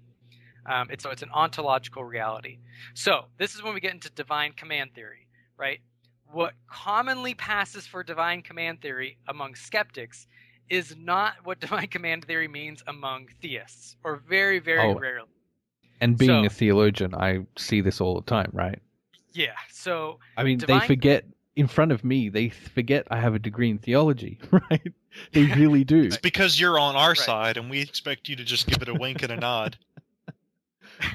Um, it's, so it's an ontological reality. So this is when we get into divine command theory, right? What commonly passes for divine command theory among skeptics is not what divine command theory means among theists, or very, very Oh. rarely. And being So- a theologian, I see this all the time, right? Yeah. So I mean, Divine- they forget in front of me, they forget I have a degree in theology, right? They really do. It's because you're on our Right. side, and we expect you to just give it a wink and a nod.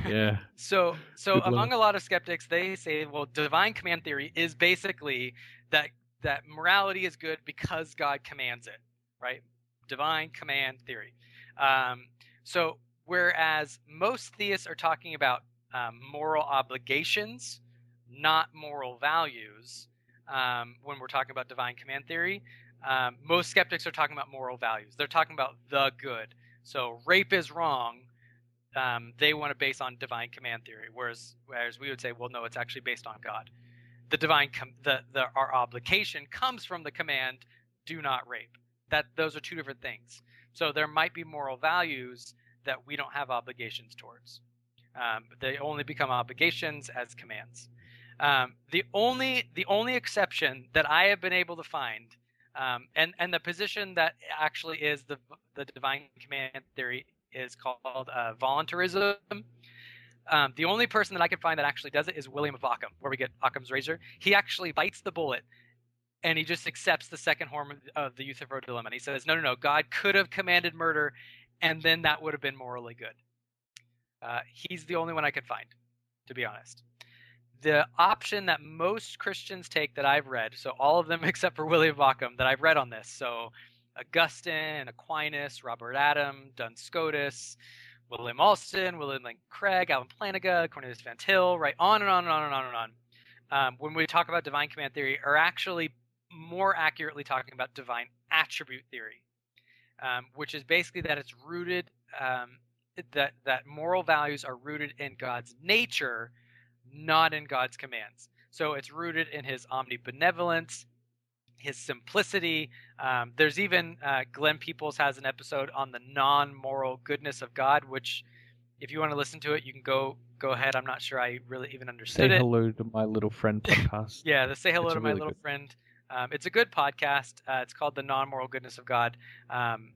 Yeah. So, so Good luck. among a lot of skeptics, they say, well, divine command theory is basically that that morality is good because God commands it, right? Divine command theory. Um, so, whereas most theists are talking about um, moral obligations, not moral values, um, when we're talking about divine command theory, um, most skeptics are talking about moral values. They're talking about the good. So, rape is wrong um, they want to base on divine command theory, whereas whereas we would say, well, no, it's actually based on God. The divine com- the, the our obligation comes from the command, do not rape. That those are two different things. So there might be moral values that we don't have obligations towards. Um, they only become obligations as commands. Um, the only the only exception that I have been able to find, um, and and the position that actually is the the divine command theory is called uh, voluntarism. Um, the only person that I can find that actually does it is William of Ockham, where we get Ockham's razor. He actually bites the bullet and he just accepts the second harm of- the Euthyphro dilemma. And he says, no, no, no, God could have commanded murder, and then that would have been morally good. Uh, he's the only one I could find, to be honest. The option that most Christians take that I've read, so all of them except for William Ockham that I've read on this, so Augustine, Aquinas, Robert Adam, Duns Scotus, William Alston, William Lane Craig, Alvin Plantinga, Cornelius Van Til, right on and on and on and on and on. Um, when we talk about divine command theory, are actually more accurately talking about divine attribute theory, um, which is basically that it's rooted um, that that moral values are rooted in God's nature, not in God's commands. So it's rooted in His omnibenevolence, His simplicity. Um, there's even uh, Glenn Peoples has an episode on the non-moral goodness of God, which, if you want to listen to it, you can go go ahead. I'm not sure I really even understood Say it. hello to my little friend podcast. Yeah, the Say Hello It's to My really Little good. Friend. Um, it's a good podcast. Uh, it's called The Non-Moral Goodness of God. Um,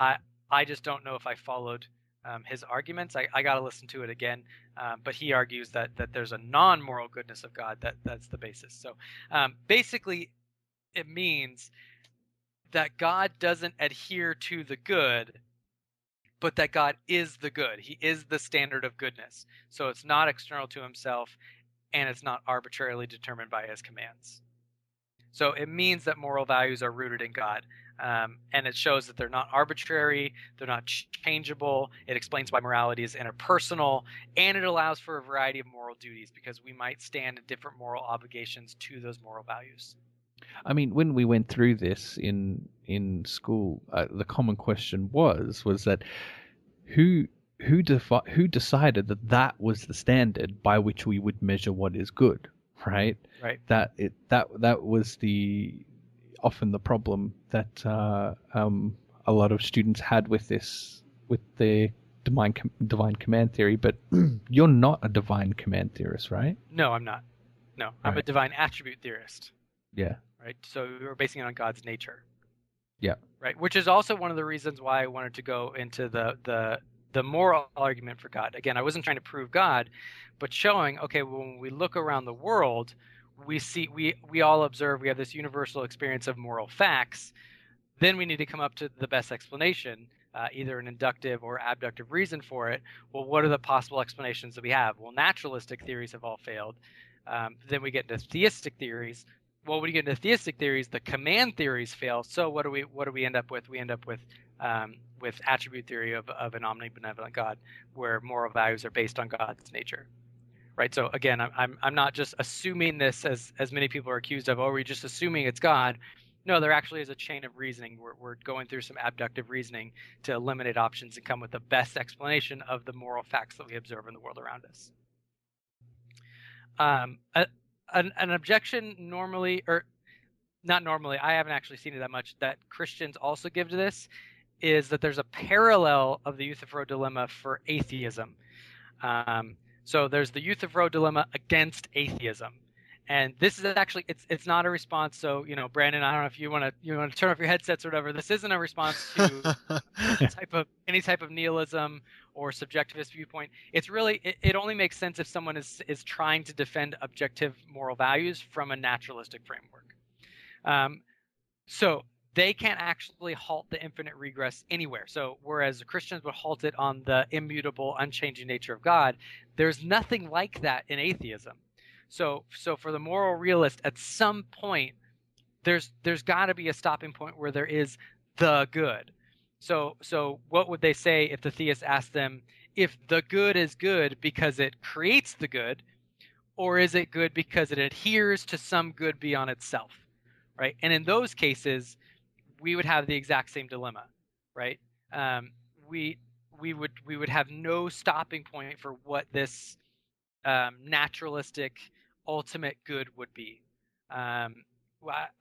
I I just don't know if I followed um, his arguments. I, I got to listen to it again. Um, but he argues that that there's a non-moral goodness of God that that's the basis. So um, basically, it means that God doesn't adhere to the good, but that God is the good. He is the standard of goodness. So it's not external to himself and it's not arbitrarily determined by his commands. So it means that moral values are rooted in God. Um, and it shows that they're not arbitrary, they're not changeable. It explains why morality is interpersonal, and it allows for a variety of moral duties because we might stand in different moral obligations to those moral values. I mean, when we went through this in in school, uh, the common question was was that who who defi- who decided that that was the standard by which we would measure what is good, right? Right. That it that that was the often the problem that uh, um, a lot of students had with this with the divine com- divine command theory. But you're not a divine command theorist, right? No, I'm not. No, I'm a divine attribute theorist. Yeah. Right? So we're basing it on God's nature. Yeah. Right, which is also one of the reasons why I wanted to go into the the the moral argument for God. Again, I wasn't trying to prove God, but showing okay, when we look around the world, we see we we all observe we have this universal experience of moral facts. Then we need to come up to the best explanation, uh, either an inductive or abductive reason for it. Well, what are the possible explanations that we have? Well, naturalistic theories have all failed. Um, then we get into theistic theories well, when you get into theistic theories, the command theories fail. So what do we what do we end up with? We end up with um, with attribute theory of, of an omnibenevolent God, where moral values are based on God's nature, right? So again, I'm I'm, not just assuming this as as many people are accused of. Oh, we're just assuming it's God. No, there actually is a chain of reasoning. We're we're going through some abductive reasoning to eliminate options and come with the best explanation of the moral facts that we observe in the world around us. Um, an, an objection normally or not normally i haven't actually seen it that much that christians also give to this is that there's a parallel of the euthyphro dilemma for atheism um, so there's the euthyphro dilemma against atheism And this is actually it's it's not a response. So you know, Brandon, I don't know if you want to you want to turn off your headsets or whatever. This isn't a response to type of any type of nihilism or subjectivist viewpoint. It's really it, it only makes sense if someone is is trying to defend objective moral values from a naturalistic framework. Um, so they can't actually halt the infinite regress anywhere. So whereas the Christians would halt it on the immutable, unchanging nature of God, there's nothing like that in atheism. So so for the moral realist, at some point, there's there's got to be a stopping point where there is the good. So so what would they say if the theist asked them if the good is good because it creates the good, or is it good because it adheres to some good beyond itself? Right? And in those cases, we would have the exact same dilemma, right? Um, we we would we would have no stopping point for what this um, naturalistic ultimate good would be. Um,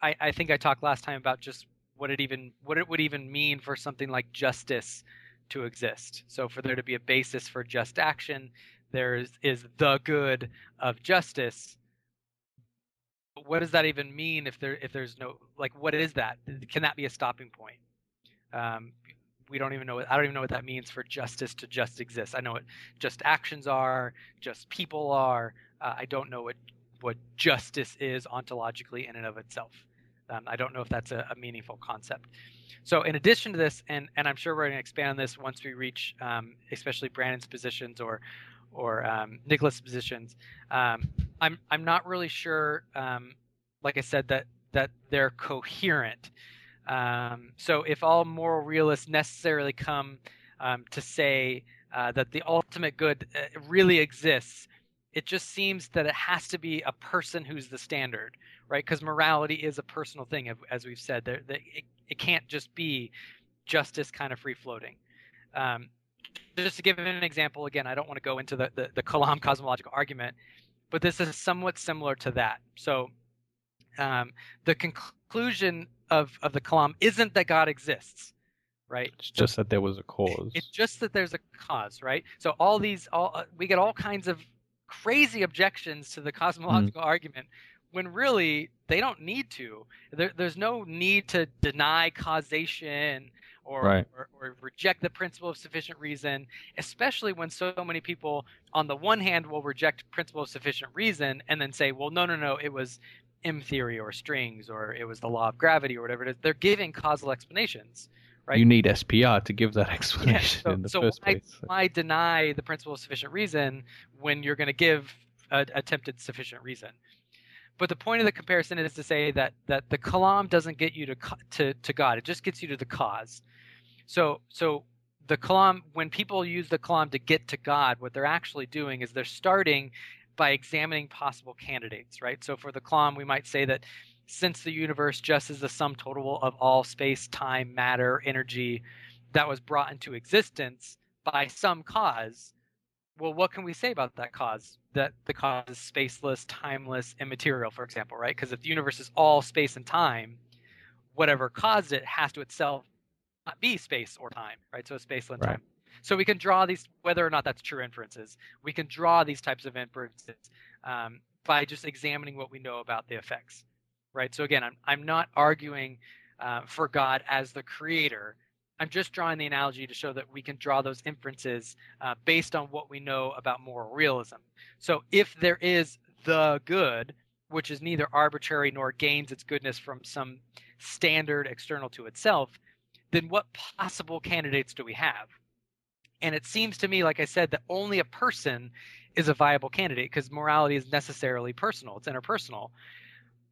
I, I think I talked last time about just what it even what it would even mean for something like justice to exist. So for there to be a basis for just action, there is, is the good of justice. What does that even mean if there if there's no like what is that? Can that be a stopping point? Um, we don't even know. I don't even know what that means for justice to just exist. I know what just actions are, just people are. Uh, I don't know what what justice is ontologically in and of itself. Um, I don't know if that's a, a, meaningful concept. So, in addition to this, and and I'm sure we're going to expand on this once we reach, um, especially Brandon's positions or or um, Nicholas' positions. Um, I'm I'm not really sure. Um, like I said, that that they're coherent. Um, so, if all moral realists necessarily come to say uh, that the ultimate good uh, really exists, it just seems that it has to be a person who's the standard, right? Because morality is a personal thing, as we've said. There, it, it can't just be justice kind of free floating. Um, just to give an example, again, I don't want to go into the, the, the Kalam cosmological argument, but this is somewhat similar to that. So um, the conclusion of, of the Kalam isn't that God exists, right? It's just that there was a cause. It's just that there's a cause, right? So all these, all uh, we get all kinds of crazy objections to the cosmological mm. argument when really they don't need to. There, there's no need to deny causation or, right. or, or, reject the principle of sufficient reason, especially when so many people, on the one hand, will reject principle of sufficient reason and then say, well, no, no, no, it was M theory or strings or it was the law of gravity or whatever it is. They're giving causal explanations. Right? You need SPR to give that explanation yeah, so, in the so first why, place. So. why deny the principle of sufficient reason when you're going to give a, attempted sufficient reason? But the point of the comparison is to say that that the kalam doesn't get you to to to God; it just gets you to the cause. So so the kalam when people use the kalam to get to God, what they're actually doing is they're starting by examining possible candidates, right? So for the kalam, we might say that since the universe just is the sum total of all space, time, matter, energy that was brought into existence by some cause, well, what can we say about that cause? That the cause is spaceless, timeless, immaterial, for example, right? Because if the universe is all space and time, whatever caused it has to itself not be space or time, right? So it's space and right. time. So we can draw these, whether or not that's true inferences, we can draw these types of inferences um, by just examining what we know about the effects right? So again, I'm I'm not arguing uh, for God as the creator. I'm just drawing the analogy to show that we can draw those inferences uh, based on what we know about moral realism. So if there is the good, which is neither arbitrary nor gains its goodness from some standard external to itself, then what possible candidates do we have? And it seems to me, like I said, that only a person is a viable candidate because morality is necessarily personal, it's interpersonal.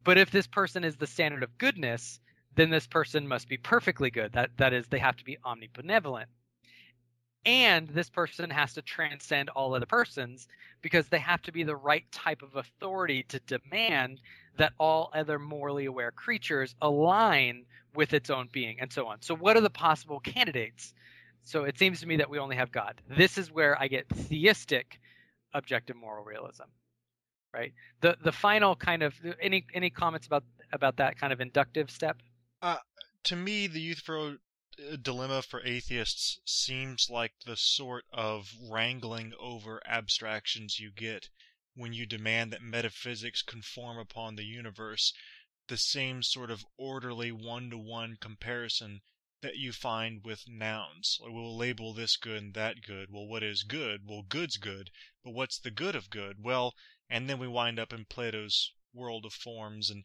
But if this person is the standard of goodness, then this person must be perfectly good. That that is, they have to be omnibenevolent. And this person has to transcend all other persons because they have to be the right type of authority to demand that all other morally aware creatures align with its own being and so on. So, what are the possible candidates? So, it seems to me that we only have God. This is where I get theistic objective moral realism right? The the final kind of any any comments about about that kind of inductive step? Uh, to me, the Euthyphro uh, dilemma for atheists seems like the sort of wrangling over abstractions you get when you demand that metaphysics conform upon the universe the same sort of orderly one to one comparison that you find with nouns. We'll label this good and that good. Well, what is good? Well, good's good, but what's the good of good? Well, and then we wind up in Plato's world of forms. And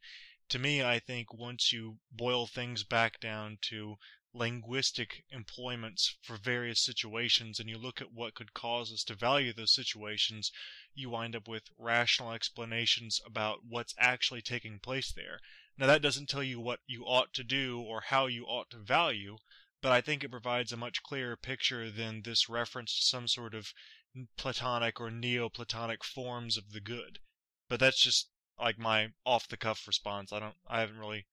to me, I think once you boil things back down to linguistic employments for various situations and you look at what could cause us to value those situations, you wind up with rational explanations about what's actually taking place there. Now, that doesn't tell you what you ought to do or how you ought to value, but I think it provides a much clearer picture than this reference to some sort of Platonic or Neoplatonic forms of the good. But that's just like my off the cuff response. I don't, I haven't really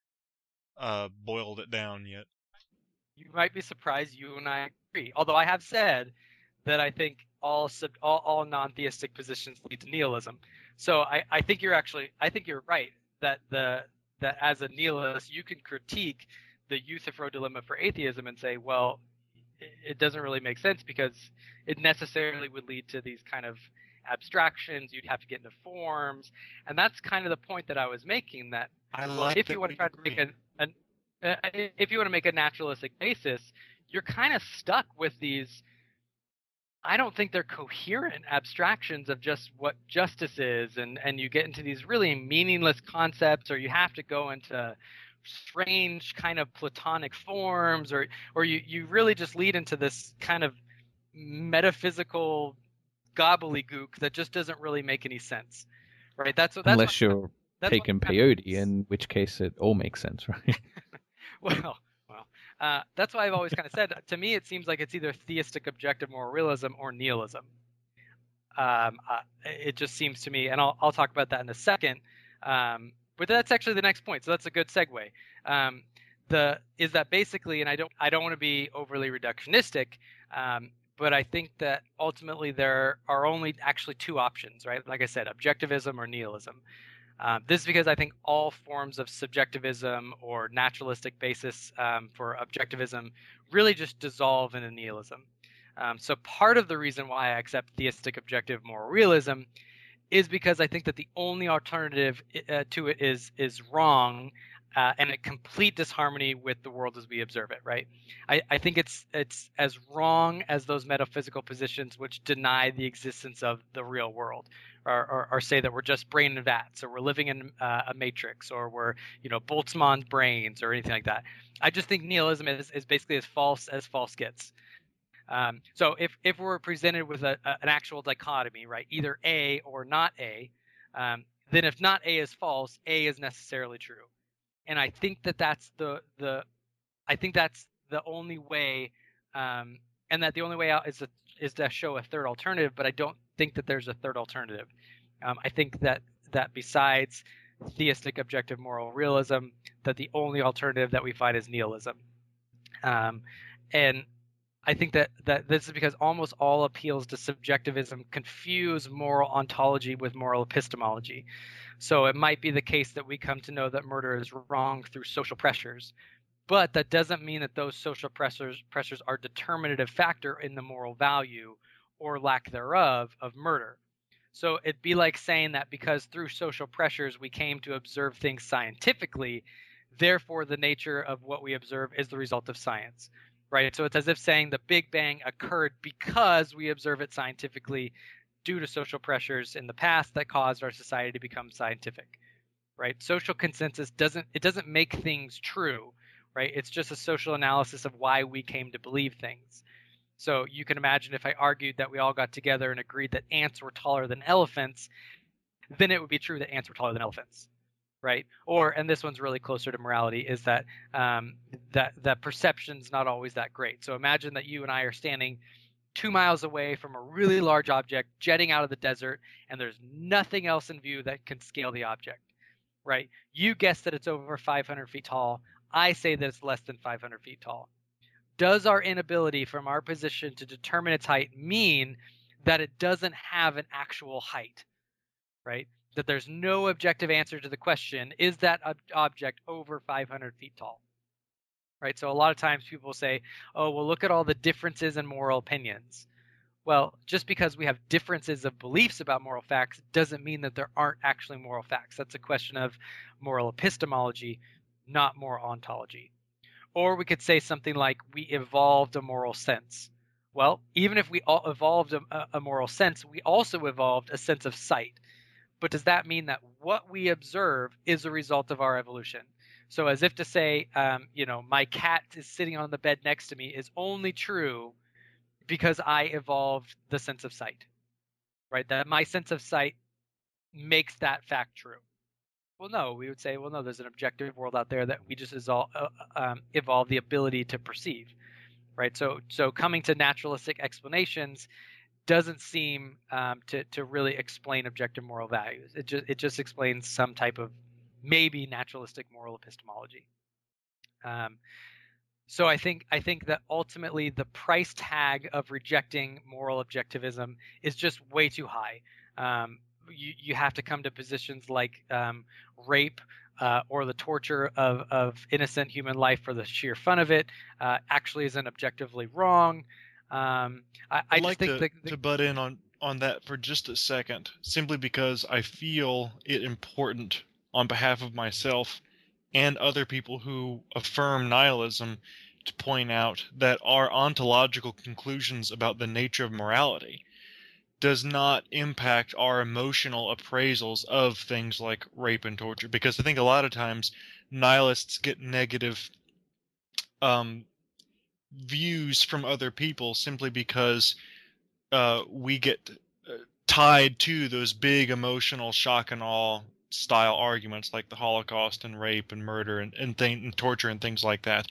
uh, boiled it down yet. You might be surprised you and I agree. Although I have said that I think all sub, all, all non-theistic positions lead to nihilism. So I, I think you're actually I think you're right that the that as a nihilist you can critique the Euthyphro dilemma for atheism and say, well, it doesn't really make sense because it necessarily would lead to these kind of abstractions. You'd have to get into forms, and that's kind of the point that I was making. That I like if that you want to try to make an, an uh, if you want to make a naturalistic basis, you're kind of stuck with these. I don't think they're coherent abstractions of just what justice is, and and you get into these really meaningless concepts, or you have to go into strange kind of platonic forms, or or you you really just lead into this kind of metaphysical gobbledygook that just doesn't really make any sense, right? That's what that's Unless what- you're that's taking peyote, in which case it all makes sense, right? well, well, uh, that's why I've always kind of said. To me, it seems like it's either theistic objective moral realism or nihilism. Um, uh, it just seems to me, and I'll I'll talk about that in a second. Um, but that's actually the next point, so that's a good segue. Um, the is that basically, and I don't I don't want to be overly reductionistic, um, but I think that ultimately there are only actually two options, right? Like I said, objectivism or nihilism. Um, this is because I think all forms of subjectivism or naturalistic basis um, for objectivism really just dissolve into nihilism. Um, so part of the reason why I accept theistic objective moral realism is because I think that the only alternative uh, to it is is wrong uh, and a complete disharmony with the world as we observe it. Right? I, I think it's it's as wrong as those metaphysical positions which deny the existence of the real world or, or, or say that we're just brain vats, or we're living in uh, a matrix, or we're you know Boltzmann's brains, or anything like that. I just think nihilism is, is basically as false as false gets. Um, so if if we're presented with a, a, an actual dichotomy, right, either A or not A, um, then if not A is false, A is necessarily true. And I think that that's the the I think that's the only way, um, and that the only way out is to, is to show a third alternative. But I don't think that there's a third alternative. Um, I think that that besides theistic objective moral realism, that the only alternative that we find is nihilism. Um, and I think that, that this is because almost all appeals to subjectivism confuse moral ontology with moral epistemology. So it might be the case that we come to know that murder is wrong through social pressures, but that doesn't mean that those social pressures pressures are determinative factor in the moral value or lack thereof of murder. So it'd be like saying that because through social pressures we came to observe things scientifically, therefore the nature of what we observe is the result of science. Right? So it's as if saying the Big Bang occurred because we observe it scientifically due to social pressures in the past that caused our society to become scientific. Right? Social consensus doesn't it doesn't make things true, right? It's just a social analysis of why we came to believe things. So you can imagine if I argued that we all got together and agreed that ants were taller than elephants, then it would be true that ants were taller than elephants, right? Or and this one's really closer to morality is that um, that that perception's not always that great. So imagine that you and I are standing two miles away from a really large object jetting out of the desert, and there's nothing else in view that can scale the object, right? You guess that it's over 500 feet tall. I say that it's less than 500 feet tall does our inability from our position to determine its height mean that it doesn't have an actual height right that there's no objective answer to the question is that ob- object over 500 feet tall right so a lot of times people say oh well look at all the differences in moral opinions Well, just because we have differences of beliefs about moral facts doesn't mean that there aren't actually moral facts. That's a question of moral epistemology, not moral ontology. Or we could say something like we evolved a moral sense. Well, even if we all evolved a, a moral sense, we also evolved a sense of sight. But does that mean that what we observe is a result of our evolution? So, as if to say, um, you know, my cat is sitting on the bed next to me is only true because I evolved the sense of sight, right? That my sense of sight makes that fact true. Well, no, we would say, well, no, there's an objective world out there that we just evolve, uh, um, evolve the ability to perceive, right? So, so coming to naturalistic explanations doesn't seem um, to to really explain objective moral values. It just it just explains some type of maybe naturalistic moral epistemology. Um, so I think I think that ultimately the price tag of rejecting moral objectivism is just way too high. Um, you you have to come to positions like um, rape uh, or the torture of of innocent human life for the sheer fun of it uh, actually isn't objectively wrong. Um, I, I I'd like just to, the, the, to butt in on on that for just a second, simply because I feel it important on behalf of myself and other people who affirm nihilism to point out that our ontological conclusions about the nature of morality does not impact our emotional appraisals of things like rape and torture. Because i think a lot of times nihilists get negative um, views from other people simply because uh, we get uh, tied to those big emotional shock and awe style arguments like the Holocaust and rape and murder and and, thing, and torture and things like that.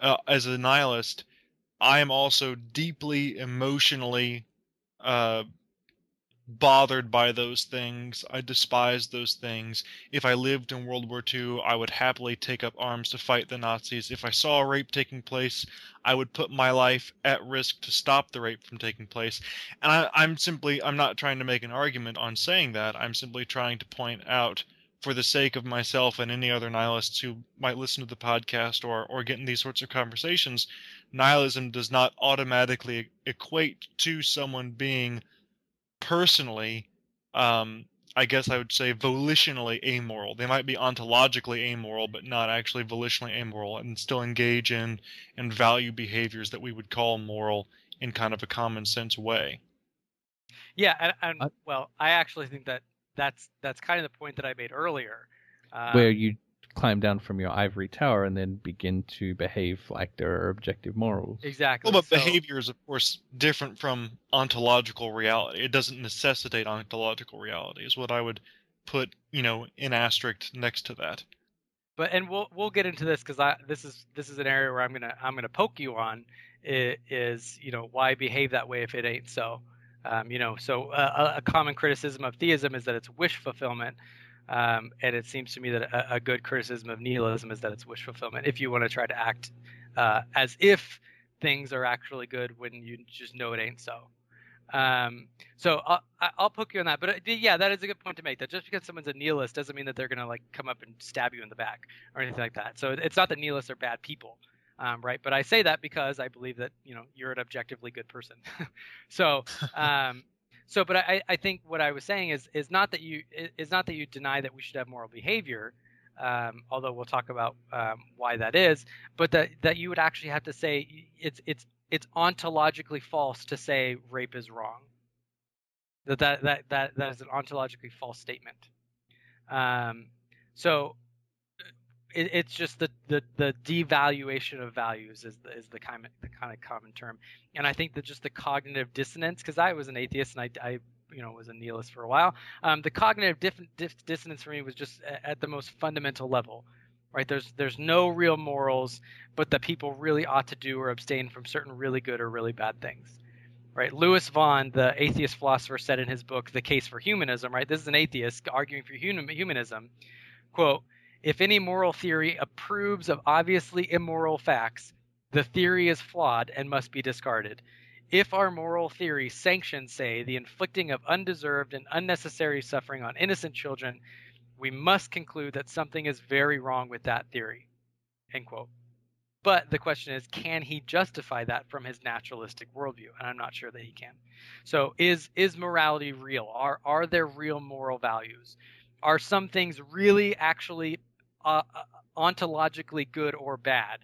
Uh, as a nihilist, I am also deeply emotionally uh, bothered by those things. I despise those things. If I lived in World War II, I would happily take up arms to fight the Nazis. If I saw a rape taking place, I would put my life at risk to stop the rape from taking place. And I, I'm simply, I'm not trying to make an argument on saying that. I'm simply trying to point out, for the sake of myself and any other nihilists who might listen to the podcast or, or get in these sorts of conversations, nihilism does not automatically equate to someone being personally, um, I guess I would say volitionally amoral. They might be ontologically amoral, but not actually volitionally amoral, and still engage in and value behaviors that we would call moral in kind of a common sense way. yeah, and, and Uh, well, I actually think that that's that's kind of the point that I made earlier. Um, where you climb down from your ivory tower and then begin to behave like there are objective morals. exactly. Well, but so- behavior is, of course, different from ontological reality. It doesn't necessitate ontological reality, is what I would put, you know, in asterisk next to that. but and we'll we'll get into this because I this is this is an area where I'm gonna I'm gonna poke you on is you know why behave that way if it ain't so. Um, you know, so uh, a, a common criticism of theism is that it's wish fulfillment, um, and it seems to me that a, a good criticism of nihilism is that it's wish fulfillment. If you want to try to act uh, as if things are actually good when you just know it ain't so. Um, so I'll, I- I'll poke you on that, but uh, yeah, that is a good point to make. That just because someone's a nihilist doesn't mean that they're gonna like come up and stab you in the back or anything like that. So it's not that nihilists are bad people, um, right? But I say that because I believe that you know you're an objectively good person. so, um, so, but I, I think what I was saying is is not that you is not that you deny that we should have moral behavior. Um, although we'll talk about um, why that is, but that that you would actually have to say it's it's it's ontologically false to say rape is wrong. That that that that, that is an ontologically false statement. Um, so it, it's just the, the the devaluation of values is the, is the kind of the kind of common term, and I think that just the cognitive dissonance because I was an atheist and I, I you know was a nihilist for a while. Um, the cognitive diff, diff, dissonance for me was just at the most fundamental level, right? There's there's no real morals, but that people really ought to do or abstain from certain really good or really bad things. Right, Lewis Vaughn, the atheist philosopher, said in his book *The Case for Humanism*. Right, this is an atheist arguing for human, humanism. Quote: If any moral theory approves of obviously immoral facts, the theory is flawed and must be discarded. If our moral theory sanctions, say, the inflicting of undeserved and unnecessary suffering on innocent children, we must conclude that something is very wrong with that theory. End quote. But the question is, can he justify that from his naturalistic worldview? And I'm not sure that he can. So is is morality real? Are are there real moral values? Are some things really actually uh, uh ontologically good or bad?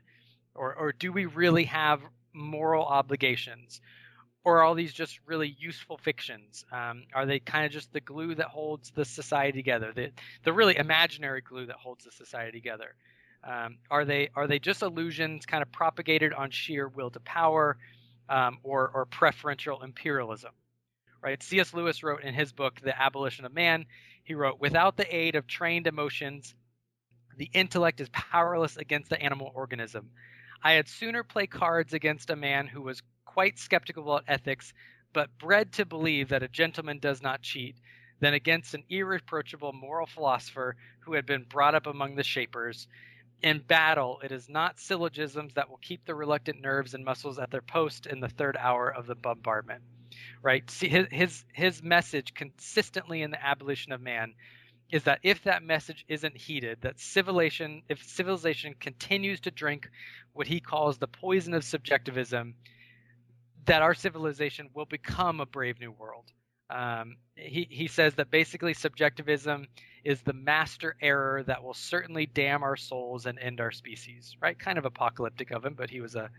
Or or do we really have moral obligations? Or are all these just really useful fictions? Um, are they kind of just the glue that holds the society together? The the really imaginary glue that holds the society together? Um, are they are they just illusions, kind of propagated on sheer will to power, um, or or preferential imperialism? Right. C.S. Lewis wrote in his book *The Abolition of Man*. He wrote, "Without the aid of trained emotions, the intellect is powerless against the animal organism. I had sooner play cards against a man who was quite skeptical about ethics, but bred to believe that a gentleman does not cheat, than against an irreproachable moral philosopher who had been brought up among the shapers." In battle, it is not syllogisms that will keep the reluctant nerves and muscles at their post in the third hour of the bombardment. Right? See, his his his message consistently in the abolition of man is that if that message isn't heeded, that civilization, if civilization continues to drink what he calls the poison of subjectivism, that our civilization will become a brave new world. Um, he, he says that basically subjectivism is the master error that will certainly damn our souls and end our species, right? Kind of apocalyptic of him, but he was a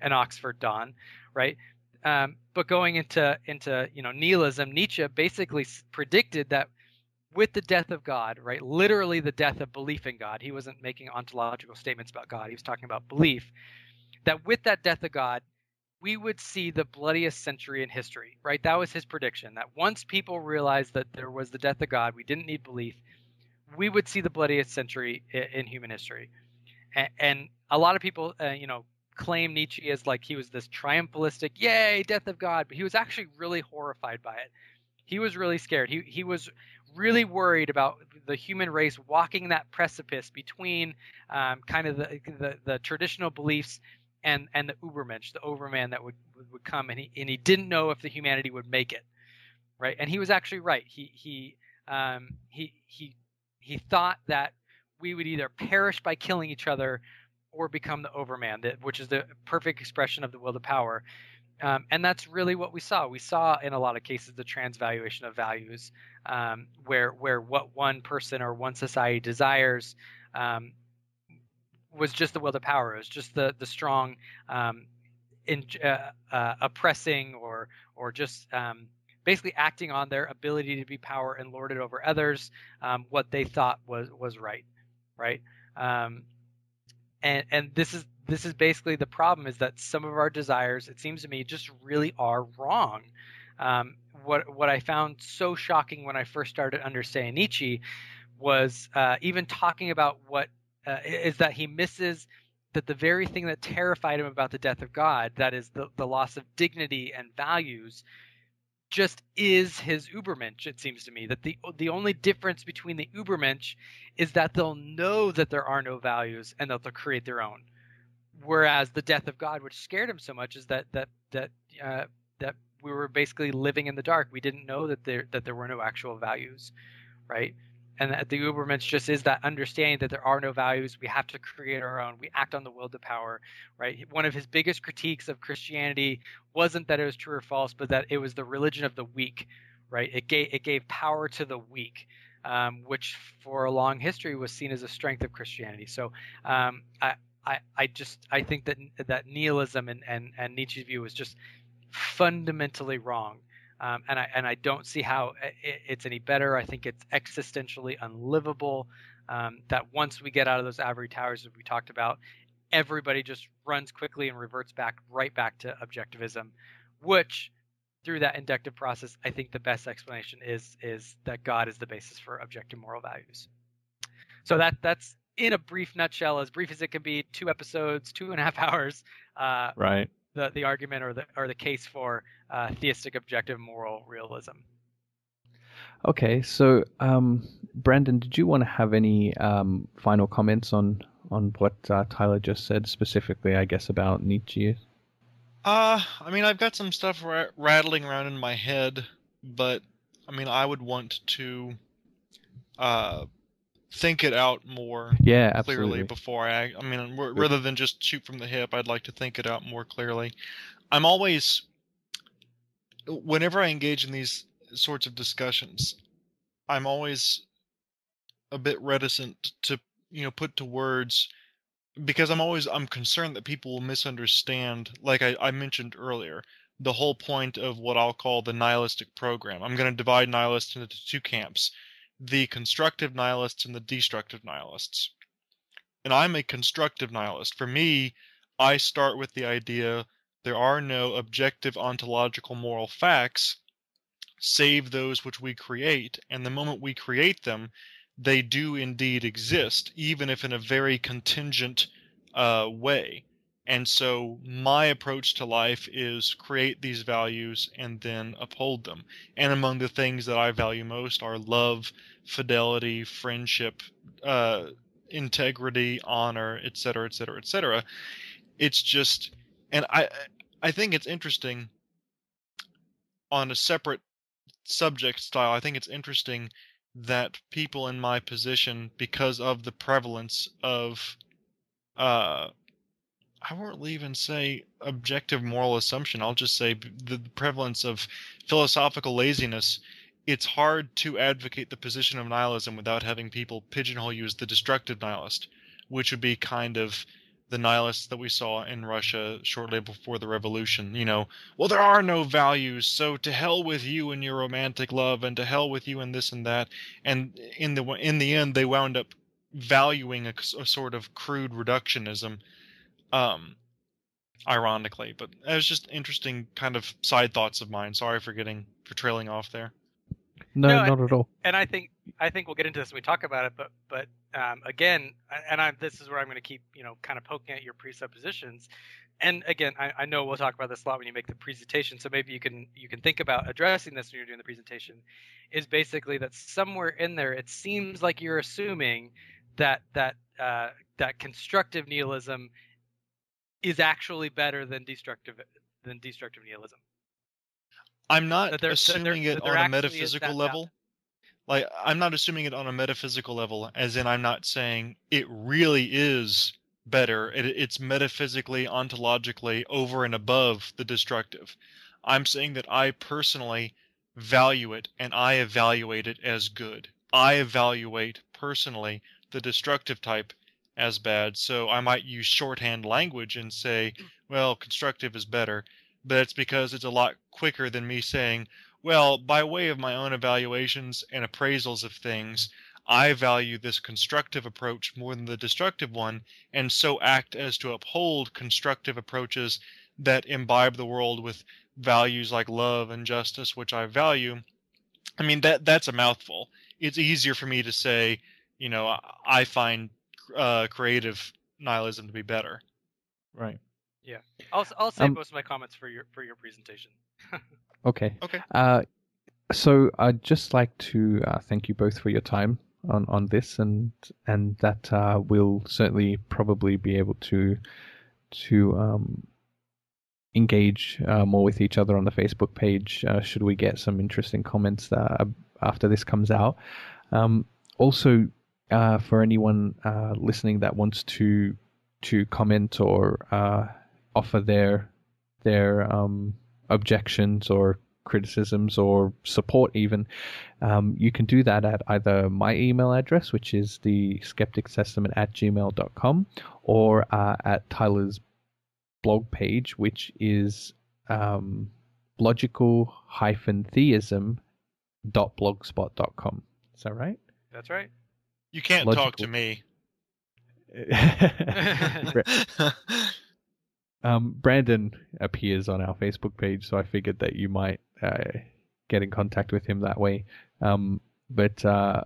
an Oxford Don, right? Um, but going into into you know nihilism, Nietzsche basically predicted that with the death of God, right, literally the death of belief in God, he wasn't making ontological statements about God. He was talking about belief. That with that death of God, we would see the bloodiest century in history, right? That was his prediction. That once people realized that there was the death of God, we didn't need belief, we would see the bloodiest century in, human history. And, and, a lot of people, uh, you know, claim Nietzsche as like he was this triumphalistic, yay, death of God, but he was actually really horrified by it. He was really scared. He he was really worried about the human race walking that precipice between um, kind of the, the the traditional beliefs and and the Ubermensch, the Overman that would would come, and he and he didn't know if the humanity would make it, right? And he was actually right. He he um, he he he thought that we would either perish by killing each other or become the Overman, that which is the perfect expression of the will to power. Um, and that's really what we saw. We saw in a lot of cases the transvaluation of values, um, where where what one person or one society desires um, was just the will to power. It was just the the strong, um, in, uh, uh, oppressing or or just um, basically acting on their ability to be power and lord it over others, um, what they thought was was right, right? And and this is this is basically the problem is that some of our desires, it seems to me, just really are wrong. Um, what what I found so shocking when I first started understanding Nietzsche was uh, even talking about what uh, is that he misses that the very thing that terrified him about the death of God, that is the, the loss of dignity and values, just is his Ubermensch, it seems to me. That the the only difference between the Ubermensch is that they'll know that there are no values and that they'll create their own. Whereas the death of God, which scared him so much, is that that that uh, that we were basically living in the dark. We didn't know that there that there were no actual values, right? And the Ubermensch just is that understanding that there are no values. We have to create our own. We act on the will to power, right? One of his biggest critiques of Christianity wasn't that it was true or false, but that it was the religion of the weak, right? It gave it gave power to the weak, um, which for a long history was seen as a strength of Christianity. So um, I, I I just I think that that nihilism and, and, and Nietzsche's view was just fundamentally wrong. Um, and I and I don't see how it, it's any better. I think it's existentially unlivable. Um, that once we get out of those ivory towers that we talked about, everybody just runs quickly and reverts back right back to objectivism, which through that inductive process, I think the best explanation is is that God is the basis for objective moral values. So that that's in a brief nutshell, as brief as it can be, two episodes, two and a half hours. Uh, right the, the argument or the or the case for uh, theistic objective moral realism. Okay, so um, Brandon, did you want to have any um, final comments on on what uh, Tyler just said, specifically, I guess, about Nietzsche? Uh, I mean, I've got some stuff ra- rattling around in my head, but I mean, I would want to uh, think it out more Yeah, clearly absolutely. before I. I mean, r- rather than just shoot from the hip, I'd like to think it out more clearly. I'm always, whenever I engage in these sorts of discussions, I'm always a bit reticent to, you know, put to words because I'm always I'm concerned that people will misunderstand. Like I, I mentioned earlier, the whole point of what I'll call the nihilistic program. I'm going to divide nihilists into two camps the constructive nihilists and the destructive nihilists. And I'm a constructive nihilist. For me, I start with the idea there are no objective ontological moral facts save those which we create. And the moment we create them, they do indeed exist, even if in a very contingent uh, way. And so my approach to life is create these values and then uphold them. And among the things that I value most are love, fidelity, friendship, uh, integrity, honor, etc., etc., etc. It's just, and I, I think it's interesting. On a separate subject style, I think it's interesting that people in my position, because of the prevalence of, uh, I won't even say objective moral assumption. I'll just say the prevalence of philosophical laziness. It's hard to advocate the position of nihilism without having people pigeonhole you as the destructive nihilist, which would be kind of the nihilists that we saw in Russia shortly before the revolution. You know, well, there are no values, so to hell with you and your romantic love, and to hell with you and this and that. And in the in the end, they wound up valuing a, a sort of crude reductionism um ironically but it was just interesting kind of side thoughts of mine sorry for getting for trailing off there No, No, not at all. and I think I think we'll get into this when we talk about it. But but um, again, and I, this is where I'm going to keep you know kind of poking at your presuppositions. And again, I, I know we'll talk about this a lot when you make the presentation. So maybe you can you can think about addressing this when you're doing the presentation. Is basically that somewhere in there, it seems like you're assuming that that uh, that constructive nihilism is actually better than destructive than destructive nihilism. i'm not That there- that assuming it on a metaphysical level. Like i'm not assuming it on a metaphysical level as in i'm not saying it really is better. It, it's metaphysically ontologically over and above the destructive. I'm saying that i personally value it and i evaluate it as good. I evaluate personally the destructive type as bad so i might use shorthand language and say mm. well constructive is better but it's because it's a lot quicker than me saying well, by way of my own evaluations and appraisals of things, I value this constructive approach more than the destructive one, and so act as to uphold constructive approaches that imbibe the world with values like love and justice, which I value. I mean, that that's a mouthful. It's easier for me to say, you know, I- I find uh, creative nihilism to be better. Right. Yeah. I'll I'll save Um, most of my comments for your for your presentation. Okay. Okay. Uh, so I'd just like to uh, thank you both for your time on, on this, and and that uh, we'll certainly probably be able to to um, engage uh, more with each other on the Facebook page. Uh, should we get some interesting comments uh, after this comes out? Um, also, uh, for anyone uh, listening that wants to to comment or uh, offer their their um, objections or criticisms or support even um, you can do that at either my email address which is the skeptics testament at gmail.com or uh, at tyler's blog page which is um, logical hyphen theism dot blogspot.com is that right That's right. You can't talk to me. um, Brandon appears on our Facebook page, so I figured that you might uh, get in contact with him that way. Um, but uh,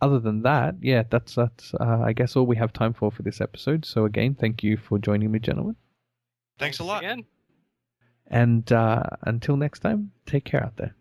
other than that, yeah, that's that's uh, I guess all we have time for for this episode. So again, thank you for joining me, gentlemen, Thanks a lot. Again. and uh, until next time, take care out there.